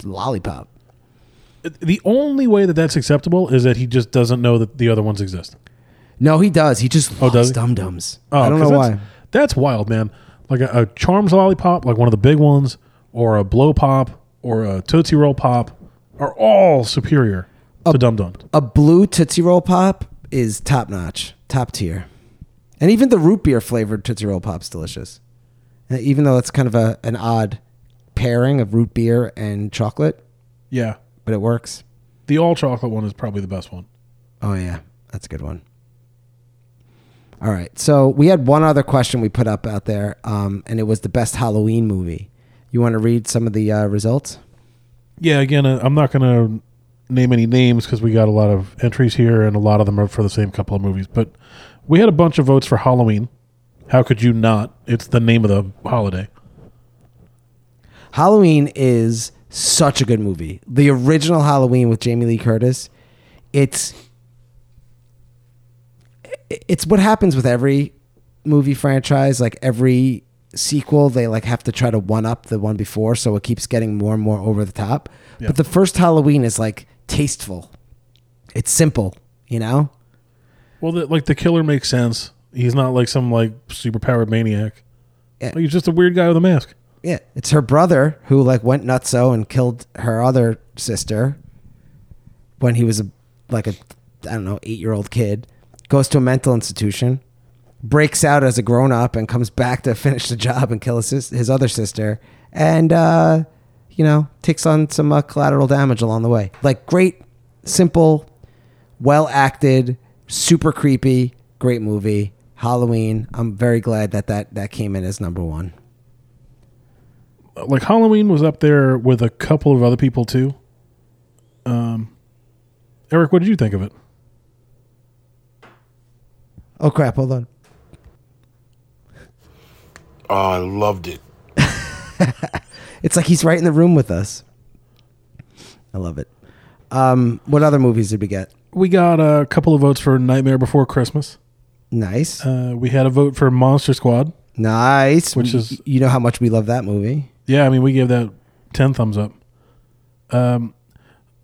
lollipop. Uh, the only way that that's acceptable is that he just doesn't know that the other ones exist. No, he does. He just Oh, loves? Dum Dums. Oh, I don't know that's, why. That's wild, man. Like a, a Charms lollipop, like one of the big ones, or a Blow Pop, or a Tootsie Roll Pop, are all superior to Dum Dum. A blue Tootsie Roll Pop is top notch, top tier, and even the root beer flavored Tootsie Roll Pop's delicious. Uh, Even though it's kind of a an odd pairing of root beer and chocolate, Yeah, but it works. the all chocolate one is probably the best one. Oh yeah, that's a good one. All right, so we had one other question we put up out there, um, and it was the best Halloween movie. You want to read some of the uh, results? Yeah, again, uh, I'm not going to name any names because we got a lot of entries here, and a lot of them are for the same couple of movies. But we had a bunch of votes for Halloween. How could you not? It's the name of the holiday. Halloween is such a good movie. The original Halloween with Jamie Lee Curtis, it's it's what happens with every movie franchise. Like every sequel, they like have to try to one up the one before, so it keeps getting more and more over the top. Yeah. But the first Halloween is like tasteful. It's simple, you know. Well, the, like the killer makes sense. He's not like some like super powered maniac. Yeah. Like, he's just a weird guy with a mask. Yeah, it's her brother who like went nutso and killed her other sister when he was a like a I don't know eight year old kid. Goes to a mental institution, breaks out as a grown up, and comes back to finish the job and kill his his other sister, and uh, you know takes on some uh, collateral damage along the way. Like great, simple, well acted, super creepy, great movie. Halloween. I'm very glad that that that came in as number one. Like Halloween was up there with a couple of other people too. Um, Erik, what did you think of it? Oh crap! Hold on. Oh, I loved it. It's like he's right in the room with us. I love it. Um, what other movies did we get? We got a couple of votes for Nightmare Before Christmas. Nice, Uh, we had a vote for Monster Squad. nice. Which We- is- you know how much we love that movie. Yeah, I mean, we gave that 10 thumbs up. Um,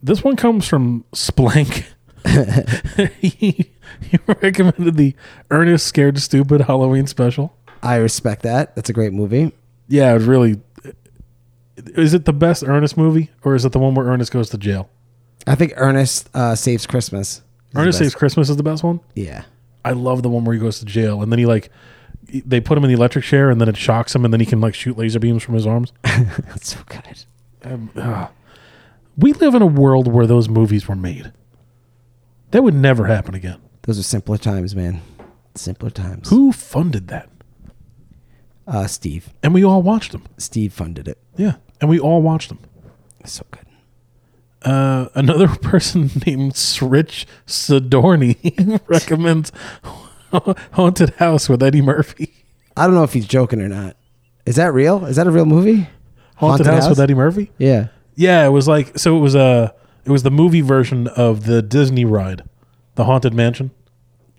this one comes from Splank. he, he recommended the Ernest Scared Stupid Halloween special. I respect that. That's a great movie. Yeah, it was really. Is it the best Ernest movie, or is it the one where Ernest goes to jail? I think Ernest uh, Saves Christmas. Ernest. Saves Christmas is the best one. Yeah, I love the one where he goes to jail and then he like they put him in the electric chair and then it shocks him and then he can like shoot laser beams from his arms. that's so good. Um, ah. we live in a world where those movies were made. That would never happen again. Those are simpler times, man. Simpler times. Who funded that? Uh, Steve. And we all watched them. Steve funded it. Yeah, and we all watched them. So good. Uh, another person named Rich Sidorny recommends Haunted House with Eddie Murphy. I don't know if he's joking or not. Is that real? Is that a real movie? Haunted, House, with Eddie Murphy. Yeah. Yeah, it was like so. It was a it was the movie version of the Disney ride, the Haunted Mansion.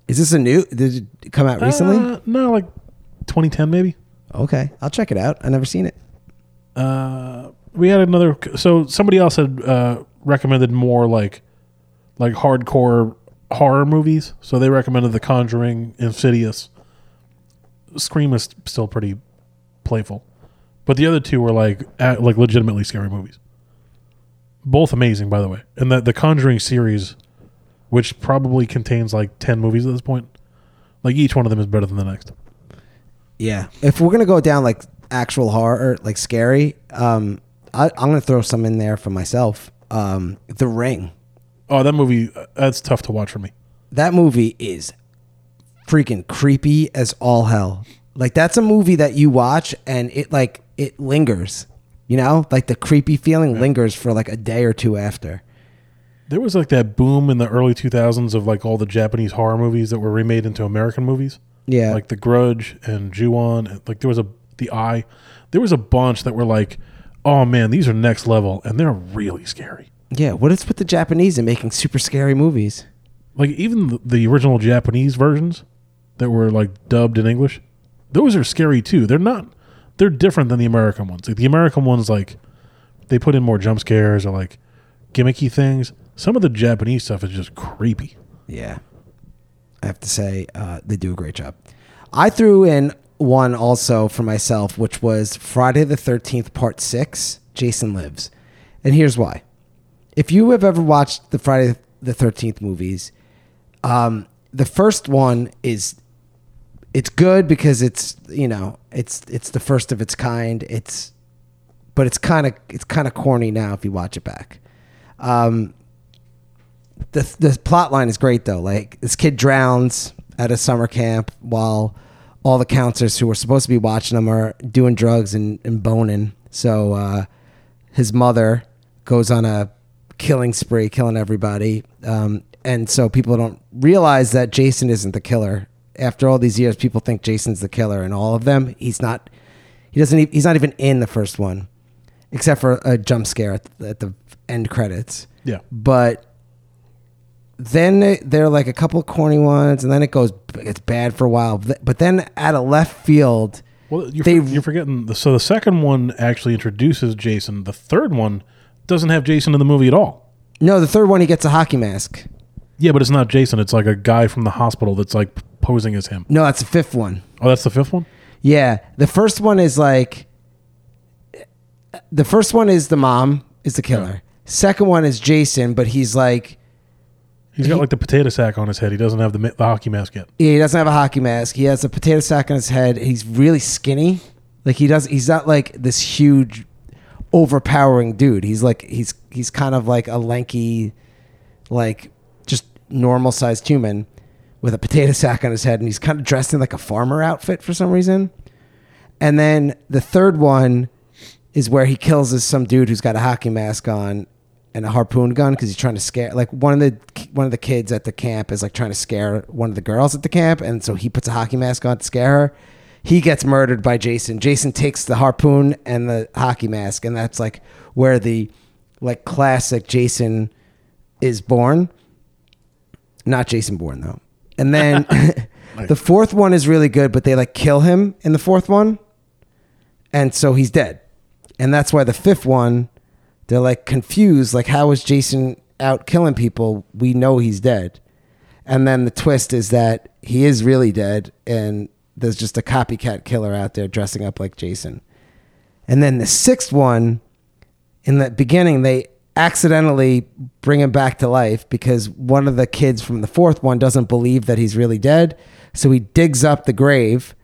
Is this a new? Did it come out recently? Uh, no, like 2010 maybe. okay, I'll check it out. I've never seen it. Uh, we had another. So somebody else had uh, recommended more like like hardcore horror movies. So they recommended The Conjuring, Insidious. Scream is still pretty playful, but the other two were like like legitimately scary movies. Both amazing, by the way, and the the Conjuring series, which probably contains like ten movies at this point, like each one of them is better than the next. Yeah. If we're gonna go down like actual horror, like scary, um, I, I'm gonna throw some in there for myself. Um, The Ring. Oh, that movie uh, that's tough to watch for me. That movie is freaking creepy as all hell. Like that's a movie that you watch and it like it lingers. You know, like the creepy feeling lingers for like a day or two after. There was like that boom in the early 2000s of like all the Japanese horror movies that were remade into American movies. Yeah. Like The Grudge and Ju-on. Like there was a The Eye. There was a bunch that were like, oh man, these are next level and they're really scary. Yeah. What is with the Japanese and making super scary movies? Like even the, the original Japanese versions that were like dubbed in English, those are scary too. They're not. They're different than the American ones. Like the American ones, like they put in more jump scares or like gimmicky things. Some of the Japanese stuff is just creepy. Yeah. I have to say, uh, they do a great job. I threw in one also for myself, which was Friday the 13th, Part 6 Jason Lives. And here's why. If you have ever watched the Friday the 13th movies, um, the first one is it's good because it's you know it's it's the first of its kind it's but it's kind of it's kind of corny now if you watch it back um the the plot line is great though. Like this kid drowns at a summer camp while all the counselors who were supposed to be watching him are doing drugs and, and boning. So uh, his mother goes on a killing spree, killing everybody. Um, and so people don't realize that Jason isn't the killer. After all these years, people think Jason's the killer, and all of them, he's not. He doesn't. He's not even in the first one. except for a jump scare at the, at the end credits. Yeah. But then they- they're like a couple corny ones, and then it goes it's bad for a while. But then out of left field, Well, you're, They- you're forgetting. The, so the second one actually introduces Jason. The third one doesn't have Jason in the movie at all. no, the third one he gets a hockey mask. Yeah, but it's not Jason. It's like a guy from the hospital that's like posing as him. No, that's the fifth one. Oh, that's the fifth one. Yeah, the first one is like the first one is the mom is the killer. Second one is Jason, but he's like He's got like the potato sack on his head. He doesn't have the, the hockey mask yet. Yeah, he doesn't have a hockey mask. He has a potato sack on his head. He's really skinny. Like he does. He's not like this huge, overpowering dude. He's like he's he's kind of like a lanky, like just normal sized human with a potato sack on his head, and he's kind of dressed in like a farmer outfit for some reason. And then the third one is where he kills this some dude who's got a hockey mask on and a harpoon gun because he's trying to scare like one of the one of the kids at the camp is like trying to scare one of the girls at the camp and so he puts a hockey mask on to scare her. He gets murdered by jason. Jason takes the harpoon and the hockey mask and that's like where the like classic jason is born. Not jason bourne though and then the fourth one is really good but they like kill him in the fourth one. And so he's dead. And that's why the fifth one they're like confused. Like how is jason out killing people? We know he's dead. And then the twist is that he is really dead and there's just a copycat killer out there dressing up like jason. And then the sixth one in the beginning they accidentally bring him back to life because one of the kids from the fourth one doesn't believe that he's really dead. So he digs up the grave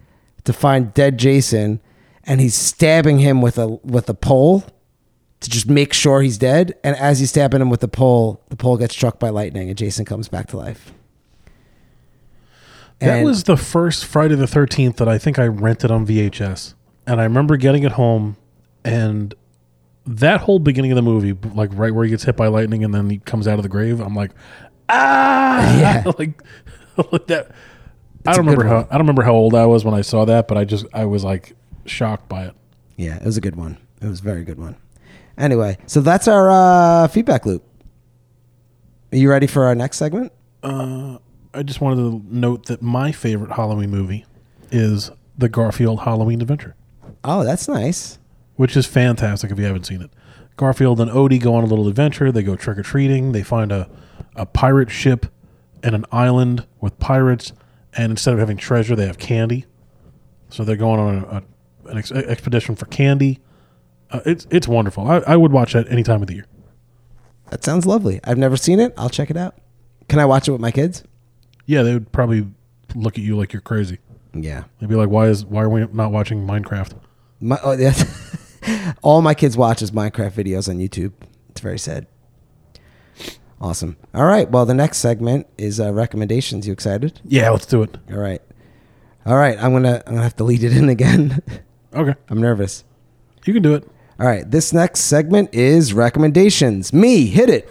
to find dead jason and he's stabbing him with a with a pole to just make sure he's dead. And as he's stabbing him with the pole the pole gets struck by lightning and jason comes back to life. That And- was the first Friday the Thirteenth that I think I rented on VHS, and I remember getting it home, and that whole beginning of the movie, like right where he gets hit by lightning and then he comes out of the grave, I'm like, ah, Yeah. like, like that. I a don't remember how. I don't remember how old I was when I saw that, but I just I was like shocked by it. Yeah, it was a good one. It was a very good one. Anyway, so that's our uh, feedback loop. Are you ready for our next segment? I just wanted to note that my favorite Halloween movie is the Garfield Halloween Adventure. Oh, that's nice. Which is fantastic if you haven't seen it. Garfield and Odie go on a little adventure. They go trick or treating. They find a, a pirate ship and an island with pirates. And instead of having treasure, they have candy. So they're going on a, a, an ex- expedition for candy. Uh, it's it's wonderful. I, I would watch that any time of the year. That sounds lovely. I've never seen it. I'll check it out. Can I watch it with my kids? Yeah, they would probably look at you like you're crazy. Yeah. They'd be like, "Why is why are we not watching Minecraft?" My, oh, yes. All my kids watch is Minecraft videos on YouTube. It's very sad. Awesome. All right. Well, the next segment is uh, recommendations. You excited? Yeah, let's do it. All right. All right. I'm gonna I'm gonna have to lead it in again. Okay, I'm nervous. you can do it. All right. This next segment is recommendations. Me, hit it.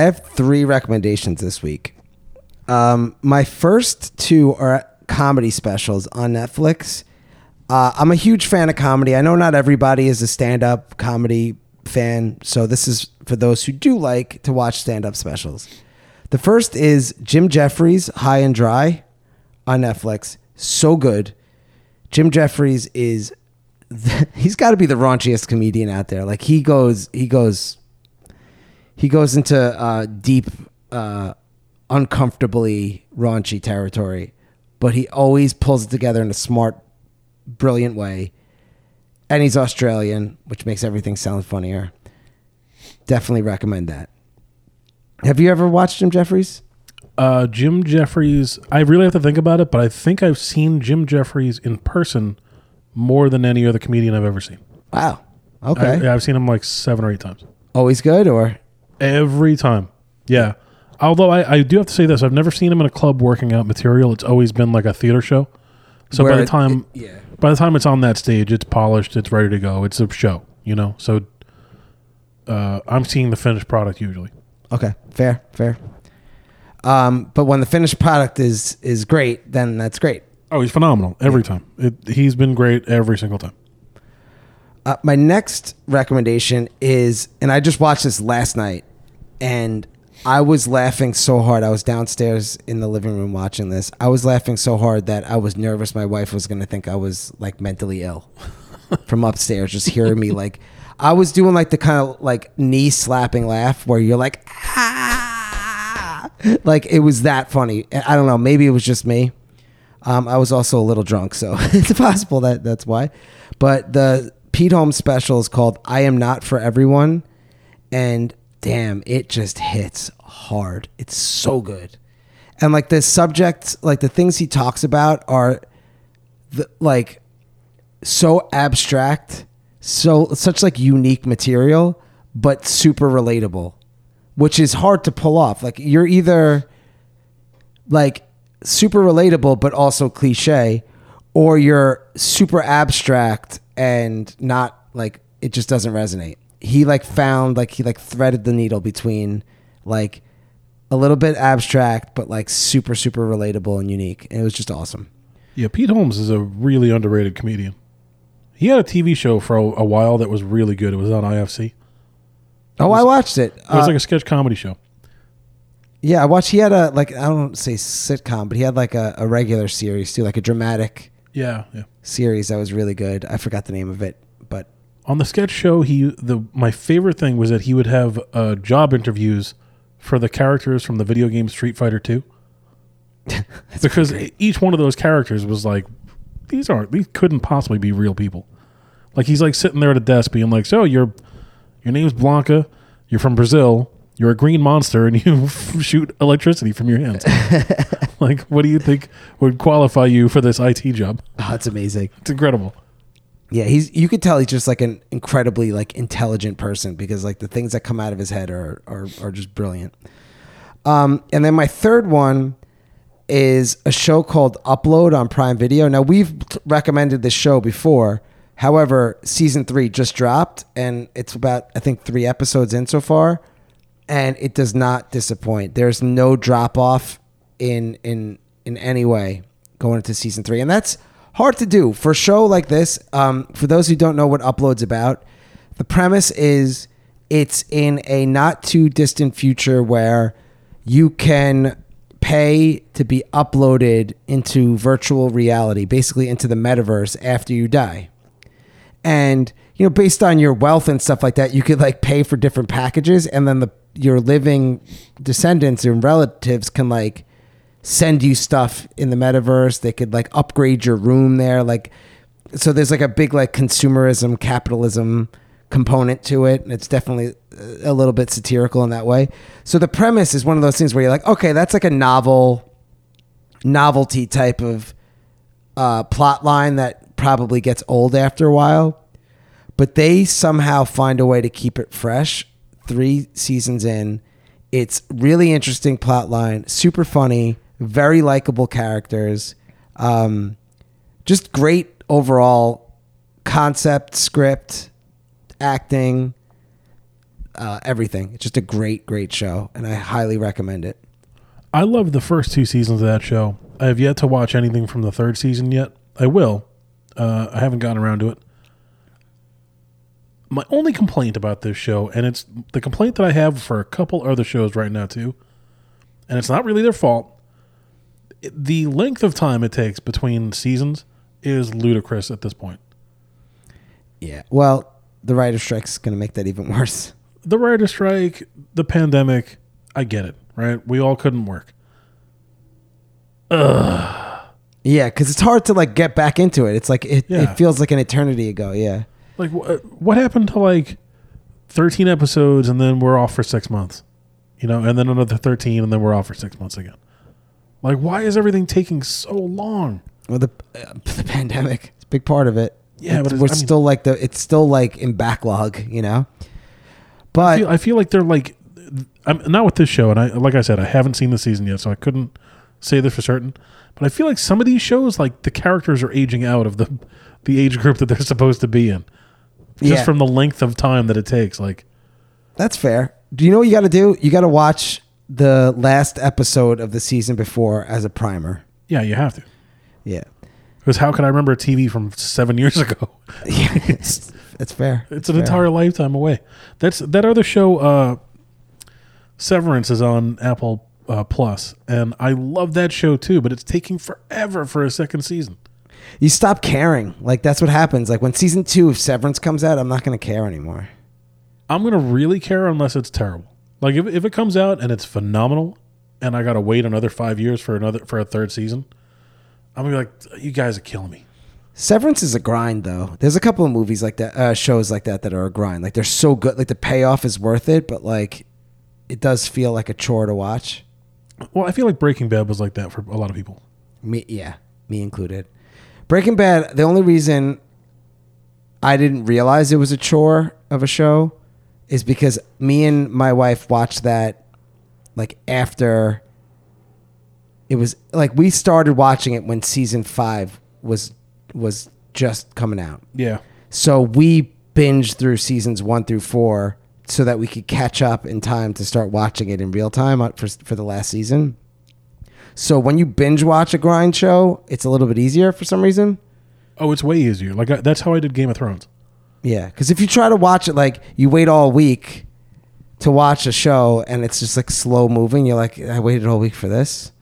I have three recommendations this week. Um, my first two are comedy specials on Netflix. Uh, I'm a huge fan of comedy. I know not everybody is a stand up comedy fan, so this is for those who do like to watch stand up specials. The first is Jim Jefferies, High and Dry on Netflix. So good. Jim Jefferies is he's got to be the raunchiest comedian out there. Like he goes he goes he goes into uh, deep, uh, uncomfortably raunchy territory, but he always pulls it together in a smart, brilliant way. And he's Australian, which makes everything sound funnier. Definitely recommend that. Have you ever watched Jim Jefferies? Uh, Jim Jefferies. I really have to think about it, but I think I've seen Jim Jefferies in person more than any other comedian I've ever seen. Wow. Okay. I, I've seen him like seven or eight times. Always good or Every time. Yeah. Although I, I do have to say this, I've never seen him in a club working out material. It's always been like a theater show. So Where by the it- time it- yeah. by the time it's on that stage, it's polished, it's ready to go. It's a show, you know. So uh, I'm seeing the finished product usually. Okay, fair, fair. Um, but when the finished product is is great, then that's great. Oh, he's phenomenal every time. It, he's been great every single time. Uh, my next recommendation is, and I just watched this last night, and I was laughing so hard. I was downstairs in the living room watching this. I was laughing so hard that I was nervous my wife was going to think I was like mentally ill from upstairs, just hearing me like. I was doing like the kind of like knee slapping laugh where you're like, ah, like it was that funny. I don't know. Maybe it was just me. Um, I was also a little drunk, so it's possible that that's why. But the Pete Holmes special is called "I Am Not for Everyone," and damn, it just hits hard. It's so good, and like the subject, like the things he talks about are, the, like, so abstract, so such like unique material, but super relatable, which is hard to pull off. Like you're either like super relatable but also cliche or you're super abstract and not like it just doesn't resonate he like found like he like threaded the needle between like a little bit abstract but like super super relatable and unique and it was just awesome Yeah, Pete Holmes is a really underrated comedian. He had a TV show for a, a while that was really good. It was on IFC. oh i watched it It was Uh, like a sketch comedy show. yeah i watched he had a like i don't say sitcom but he had like a, a regular series too like a dramatic Yeah, yeah. series that was really good i forgot the name of it On the sketch show, he the my favorite thing was that he would have uh, job interviews for the characters from the video game Street Fighter Two. because each one of those characters was like, these aren't these couldn't possibly be real people. Like he's like sitting there at a desk being like, so your your name's Blanka, you're from Brazil, you're a green monster, and you shoot electricity from your hands. like, what do you think would qualify you for this IT job? oh, that's amazing It's incredible. Yeah, he's you could tell he's just like an incredibly like intelligent person because like the things that come out of his head are are, are just brilliant. Um, and then my third one is a show called Upload on Prime Video. Now we've recommended this show before. However, season three just dropped, and it's about I think three episodes in so far, and it does not disappoint. There's no drop off in in in any way going into season three, and that's hard to do for a show like this. Um, for those who don't know what Upload's about, the premise is it's in a not too distant future where you can pay to be uploaded into virtual reality, basically into the metaverse after you die. And you know, based on your wealth and stuff like that, you could like pay for different packages, and then the your living descendants and relatives can like send you stuff in the metaverse. They could like upgrade your room there, like so. There's like a big like consumerism, capitalism component to it, and it's definitely a little bit satirical in that way. So the premise is one of those things where you're like, okay, that's like a novel, novelty type of uh, plot line that probably gets old after a while, but they somehow find a way to keep it fresh. Three seasons in, it's really interesting plot line, super funny, very likable characters, um, just great overall concept, script, acting, uh, everything. It's just a great, great show, and I highly recommend it. I love the first two seasons of that show. I have yet to watch anything from the third season yet. I will. Uh, I haven't gotten around to it. My only complaint about this show, and it's the complaint that I have for a couple other shows right now too, and it's not really their fault. The length of time it takes between seasons is ludicrous at this point. Yeah. Well, the writer strike's going to make that even worse. The writer strike, the pandemic, I get it, right? We all couldn't work. Ugh. Yeah, because it's hard to like get back into it. It's like it, Yeah. it feels like an eternity ago. Yeah. Like, wh- what happened to like 13 episodes and then we're off for six months? You know, and then another 13 and then we're off for six months again. Like, why is everything taking so long? Well, the uh, the pandemic is a big part of it. Yeah, It's- but it's- we're I mean- still like the it's still like in backlog, you know. But I feel, I feel like they're like, I'm not with this show, and I like I said, I haven't seen the season yet, so I couldn't say this for certain. But I feel like some of these shows, like the characters are aging out of the the age group that they're supposed to be in, just Yeah. from the length of time that it takes. Like, That's fair. Do you know what you got to do? You got to watch the last episode of the season before as a primer. yeah, you have to. Yeah. Because how could I remember a TV from seven years ago? Yeah, it's, it's fair. It's an fair. entire lifetime away. That's that other show, uh, Severance, is on Apple uh, Plus, and I love that show too. But it's taking forever for a second season. You stop caring. Like that's what happens. Like when season two of Severance comes out, I'm not going to care anymore. I'm gonna really care unless it's terrible. Like if if it comes out and it's phenomenal, and I gotta wait another five years for another for a third season, I'm gonna be like, you guys are killing me. Severance is a grind, though. There's a couple of movies like that, uh, shows like that that are a grind. Like they're so good. Like the payoff is worth it, but like it does feel like a chore to watch. Well, I feel like Breaking Bad was like that for a lot of people. Me, yeah, me included. Breaking Bad. The only reason I didn't realize it was a chore of a show is because me and my wife watched that like after it was like we started watching it when season five was was just coming out. Yeah, So we binged through seasons one through four so that we could catch up in time to start watching it in real time for, for the last season. So when you binge watch a grind show, it's a little bit easier for some reason. Oh, it's way easier. Like I, that's how I did Game of Thrones. Yeah, because if you try to watch it, like you wait all week to watch a show and it's just like slow moving, you're like, I waited all week for this,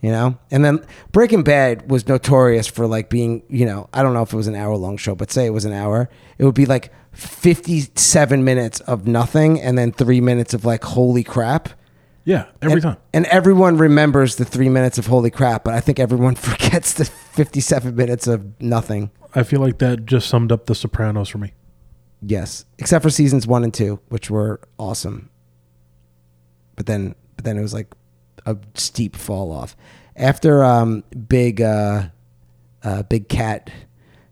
you know? And then Breaking Bad was notorious for like being, you know, I don't know if it was an hour long show, but say it was an hour, it would be like 57 minutes of nothing and then three minutes of like, holy crap. Yeah, every and, time. And everyone remembers the three minutes of holy crap, but I think everyone forgets the 57 minutes of nothing. I feel like that just summed up The Sopranos for me. Yes, except for seasons one and two, which were awesome. But then, but then it was like a steep fall off after um, big uh, uh, big cat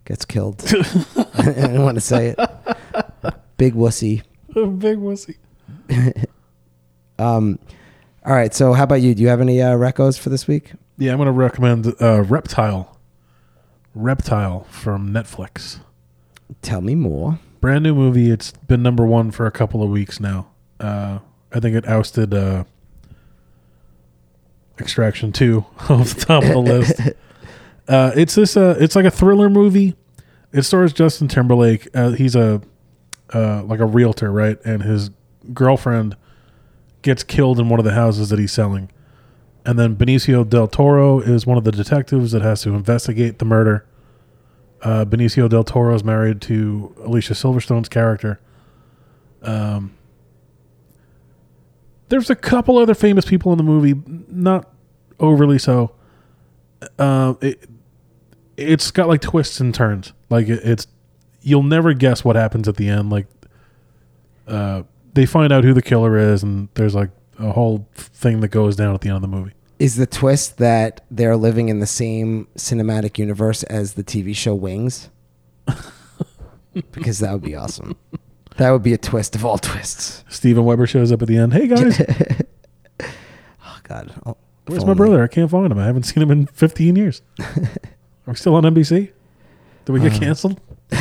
gets killed. I don't want to say it. Big wussy. Big wussy. Um, all right. So, how about you? Do you have any uh, recos for this week? Yeah, I'm gonna recommend uh, Reptile. Reptile from Netflix. Tell me more. Brand new movie. It's been number one for a couple of weeks now. Uh, I think it ousted uh, Extraction Two off the top of the list. Uh, it's this. Uh, it's like a thriller movie. It stars Justin Timberlake. Uh, he's a uh, like a realtor, right? And his girlfriend gets killed in one of the houses that he's selling. And then Benicio del Toro is one of the detectives that has to investigate the murder. Uh, Benicio del Toro is married to Alicia Silverstone's character. Um, there's a couple other famous people in the movie, not overly so. Uh, it, it's got like twists and turns. Like it, it's you'll never guess what happens at the end. Like uh, they find out who the killer is, and there's like a whole thing that goes down at the end of the movie. Is the twist that they're living in the same cinematic universe as the TV show Wings? because that would be awesome. That would be a twist of all twists. Steven Weber shows up at the end. Hey guys, Oh God, oh, where's my brother? I can't find him. I haven't seen him in 15 years. Are we still on NBC? Did we get canceled?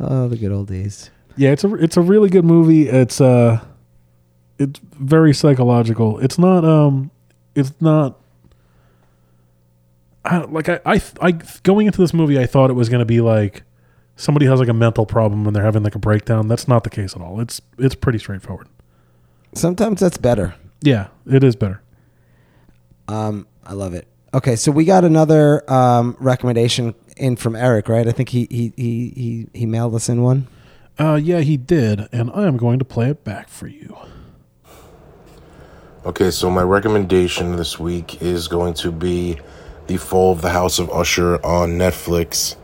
Oh, the good old days. Yeah, it's a it's a really good movie. It's uh it's very psychological. It's not um it's not I, like I, I I going into this movie I thought it was going to be like somebody has like a mental problem and they're having like a breakdown. That's not the case at all. It's it's pretty straightforward. Sometimes that's better. Yeah, it is better. Um, I love it. Okay, so we got another um, recommendation in from Erik, right? I think he he he he, he mailed us in one. Uh yeah, he did and I am going to play it back for you. Okay, so my recommendation this week is going to be The Fall of the House of Usher on Netflix.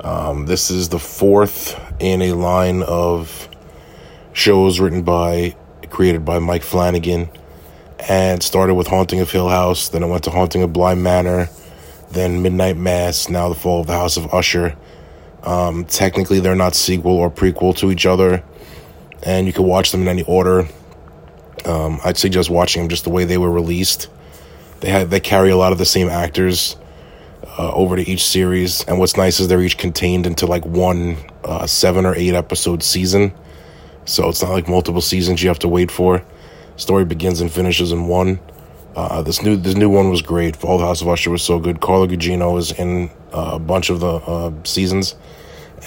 Um, this is the fourth in a line of shows written by, created by Mike Flanagan. and started with Haunting of Hill House. Then it went to Haunting of Bly Manor, then Midnight Mass. Now the Fall of the House of Usher. Um, technically, they're not sequel or prequel to each other, and you can watch them in any order. Um, I'd suggest watching them just the way they were released. They had they carry a lot of the same actors uh, over to each series, and what's nice is they're each contained into like one uh, seven or eight episode season. So it's not like multiple seasons you have to wait for. Story begins and finishes in one. Uh, this new this new one was great. Fall the House of Usher was so good. Carla Gugino is in uh, a bunch of the uh, seasons,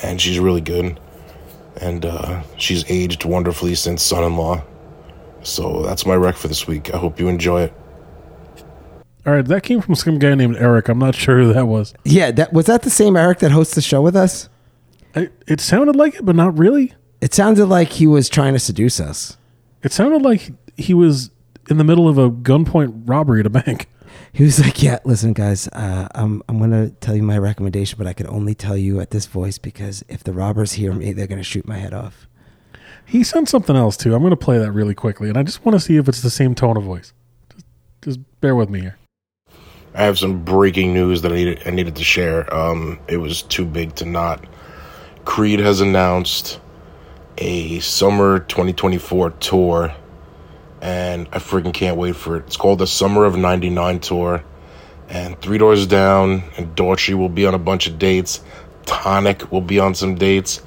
and she's really good. And uh, she's aged wonderfully since Son-in-Law. So that's my rec for this week. I hope you enjoy it. All right, that came from some guy named Erik. I'm not sure who that was. Yeah, that was that the same Erik that hosts the show with us? I, it sounded like it, but not really. It sounded like he was trying to seduce us. It sounded like he was in the middle of a gunpoint robbery at a bank. He was like, "Yeah, listen, guys, uh, I'm I'm gonna tell you my recommendation, but I can only tell you at this voice because if the robbers hear me, they're gonna shoot my head off." He sent something else too. I'm going to play that really quickly, and I just want to see if it's the same tone of voice. Just, just bear with me here. I have some breaking news that I needed, I needed to share. Um, it was too big to not. Creed has announced a summer 2024 tour, and I freaking can't wait for it. It's called the Summer of 99 tour, and Three Doors Down and Daughtry will be on a bunch of dates. Tonic will be on some dates.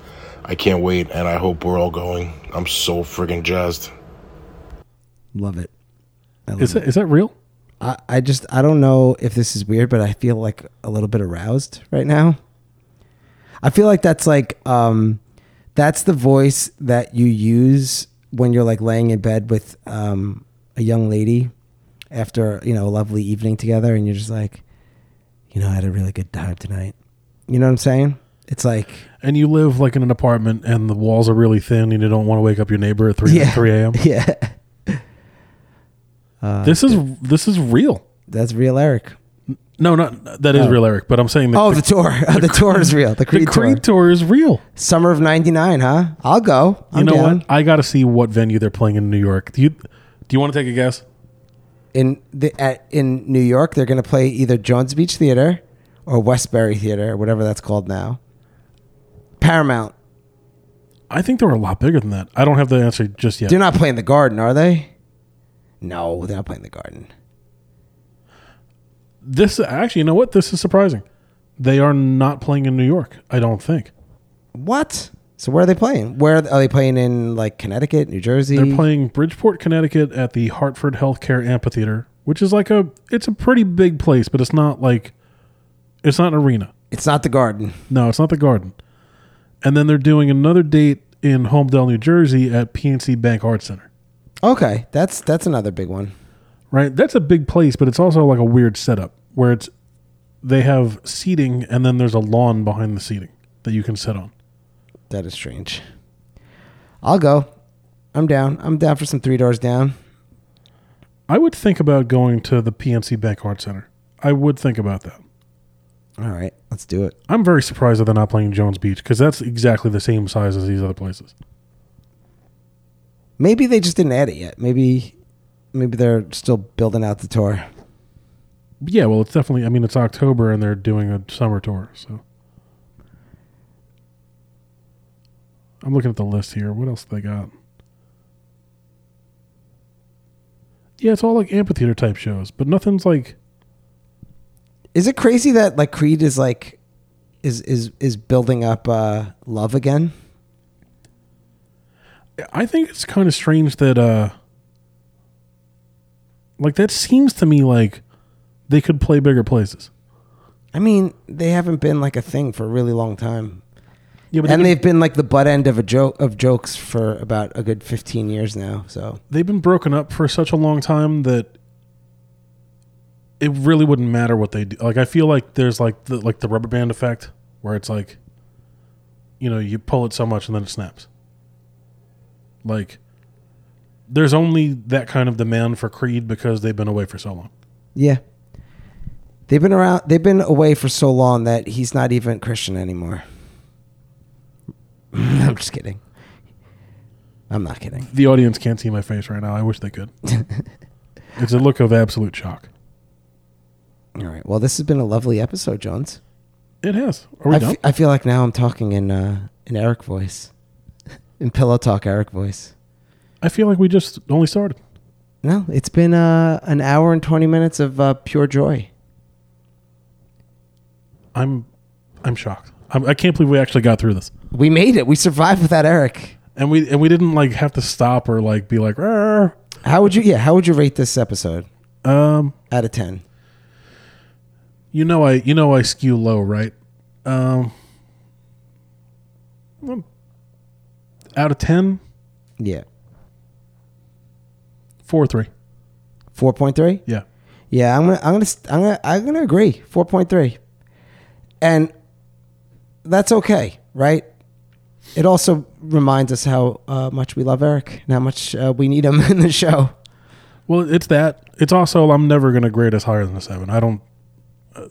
I can't wait, and I hope we're all going. I'm so freaking jazzed. Love it. I love Is that it. is that real? I, I just I don't know if this is weird, but I feel like a little bit aroused right now. I feel like that's like um that's the voice that you use when you're like laying in bed with um a young lady after, you know, a lovely evening together and you're just like, you know, I had a really good time tonight. You know what I'm saying? It's like And you live like in an apartment, and the walls are really thin, and you don't want to wake up your neighbor at three Yeah. three a.m. Yeah. Uh, this is this is real. That's real Erik. No, not that is Oh. real, Erik. But I'm saying that Oh, the tour. the tour is real. The the Creed, Creed tour. tour is real. Summer of 99, huh? I'll go. I'm you know down. what? I got to see what venue they're playing in New York. Do you do you want to take a guess? in the at, in New York, they're going to play either Jones Beach Theater or Westbury Theater, or whatever that's called now. Paramount. I think they were a lot bigger than that. I don't have the answer just yet. They're not playing the Garden, are they? No, they're not playing the Garden. This actually, you know what? This is surprising. They are not playing in New York. I don't think What? So where are they playing? Where are they playing in like Connecticut, New Jersey? they're playing Bridgeport, Connecticut, at the Hartford Healthcare Amphitheater, which is like a it's a pretty big place, but it's not like it's not an arena. It's not the Garden. No, it's not the Garden. And then they're doing another date in Holmdel, New Jersey, at PNC Bank Arts Center. Okay, that's that's another big one. right? That's a big place, but it's also like a weird setup where it's they have seating and then there's a lawn behind the seating that you can sit on. That is strange. I'll go. I'm down. I'm down for some Three Doors Down. I would think about going to the PNC Bank Art Center. I would think about that. All right, let's do it. I'm very surprised that they're not playing Jones Beach because that's exactly the same size as these other places. Maybe they just didn't add it yet. Maybe maybe they're still building out the tour. Yeah, well, it's definitely. I mean, it's October and they're doing a summer tour, so. I'm looking at the list here. What else they got? Yeah, it's all like amphitheater type shows, but nothing's like. Is it crazy that like Creed is like is is is building up uh love again? I think it's kind of strange that, uh. Like, that seems to me like they could play bigger places. I mean, they haven't been like a thing for a really long time. Yeah, but and they've, they've been like the butt end of a joke of jokes for about a good 15 years now. So, they've been broken up for such a long time that it really wouldn't matter what they do. Like I feel like there's like the like the rubber band effect where it's like you know, you pull it so much and then it snaps. Like there's only that kind of demand for Creed because they've been away for so long. yeah. They've been around they've been away for so long that he's not even Christian anymore. I'm just kidding. I'm not kidding. The audience can't see my face right now. I wish they could. It's a look of absolute shock. All right. Well, this has been a lovely episode, Jones. It has. Are we I, done? f- I feel like now I'm talking in uh, in Erik voice, in pillow talk Erik voice. I feel like we just only started. No, it's been uh, an hour and twenty minutes of uh, pure joy. I'm, I'm shocked. I'm, I can't believe we actually got through this, We made it. We survived without Erik. and we and we didn't like have to stop or like be like. How would you? Yeah. How would you rate this episode um, out of ten? You know, I you know I skew low, right? Um, out of ten, Yeah. four three. Four point three. Yeah. Yeah, I'm gonna, I'm gonna, I'm gonna, I'm gonna agree. Four point three, and that's okay, right? It also reminds us how uh, much we love Erik and how much uh, we need him in the show. Well, it's that. It's also I'm never gonna grade us higher than a seven. I don't. Uh,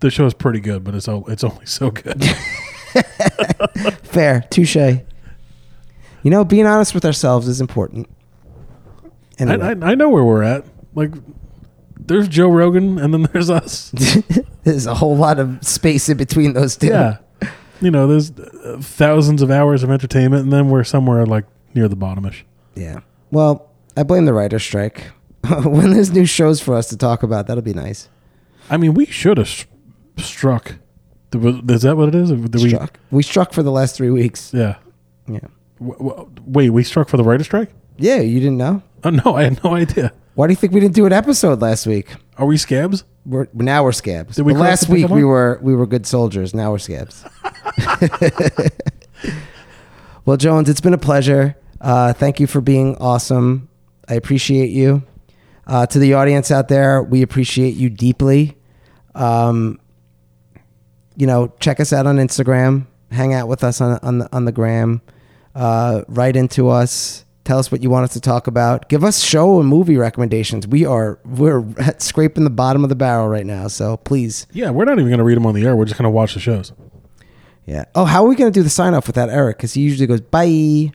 the show is pretty good, but it's it's only so good. Fair, touche. You know, being honest with ourselves is important. I, Anyway, I I know where we're at. Like, there's Joe Rogan, and then there's us. there's a whole lot of space in between those two. Yeah. You know, there's uh, thousands of hours of entertainment, and then we're somewhere like near the bottomish. Yeah. Well, I blame the writer's strike. when there's new shows for us to talk about, that'll be nice. I mean, we should have sh- struck. Is that what it is? Did we? struck. We struck for the last three weeks. Yeah. Yeah. W- w- wait, we struck for the writer's strike? Yeah, you didn't know? Oh no, I had no idea. Why do you think we didn't do an episode last week? Are we scabs? We're now we're scabs. Did we But last week we were we were good soldiers. Now we're scabs. well, Jones, it's been a pleasure. Uh, thank you for being awesome. I appreciate you. Uh, to the audience out there, we appreciate you deeply. Um, you know, check us out on Instagram. Hang out with us on on the on the gram. Uh, write into us. Tell us what you want us to talk about. Give us show and movie recommendations. We are we're scraping the bottom of the barrel right now. So please, Yeah, we're not even going to read them on the air. We're just going to watch the shows. yeah. Oh, how are we gonna do the sign off without Erik? Because he usually goes bye.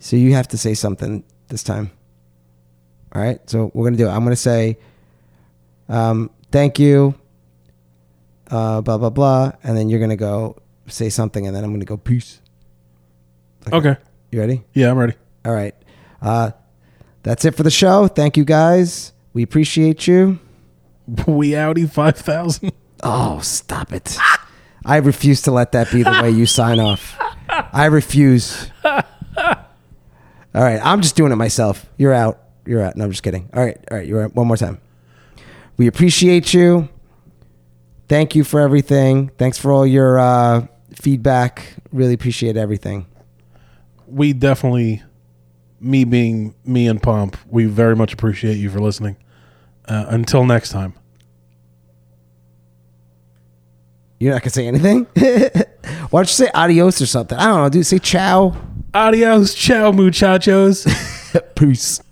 So you have to say something this time. All right. So we're gonna do it. I'm gonna say, um, thank you. Uh, blah blah blah, and then you're gonna go say something, and then I'm gonna go peace. Okay. You ready? Yeah, I'm ready. All right. Uh, that's it for the show. Thank you guys. We appreciate you. We Audi 5000. Oh, stop it. I refuse to let that be the way you sign off. I refuse. All right. I'm just doing it myself. You're out. You're out. No, I'm just kidding. All right. All right. You're out. One more time. We appreciate you. Thank you for everything. Thanks for all your uh, feedback. Really appreciate everything. We definitely, me being me and Pomp, we very much appreciate you for listening. Uh, until next time. You're not going to say anything? Why don't you say adios or something? I don't know, dude. Say ciao. Adios, ciao, muchachos. Peace.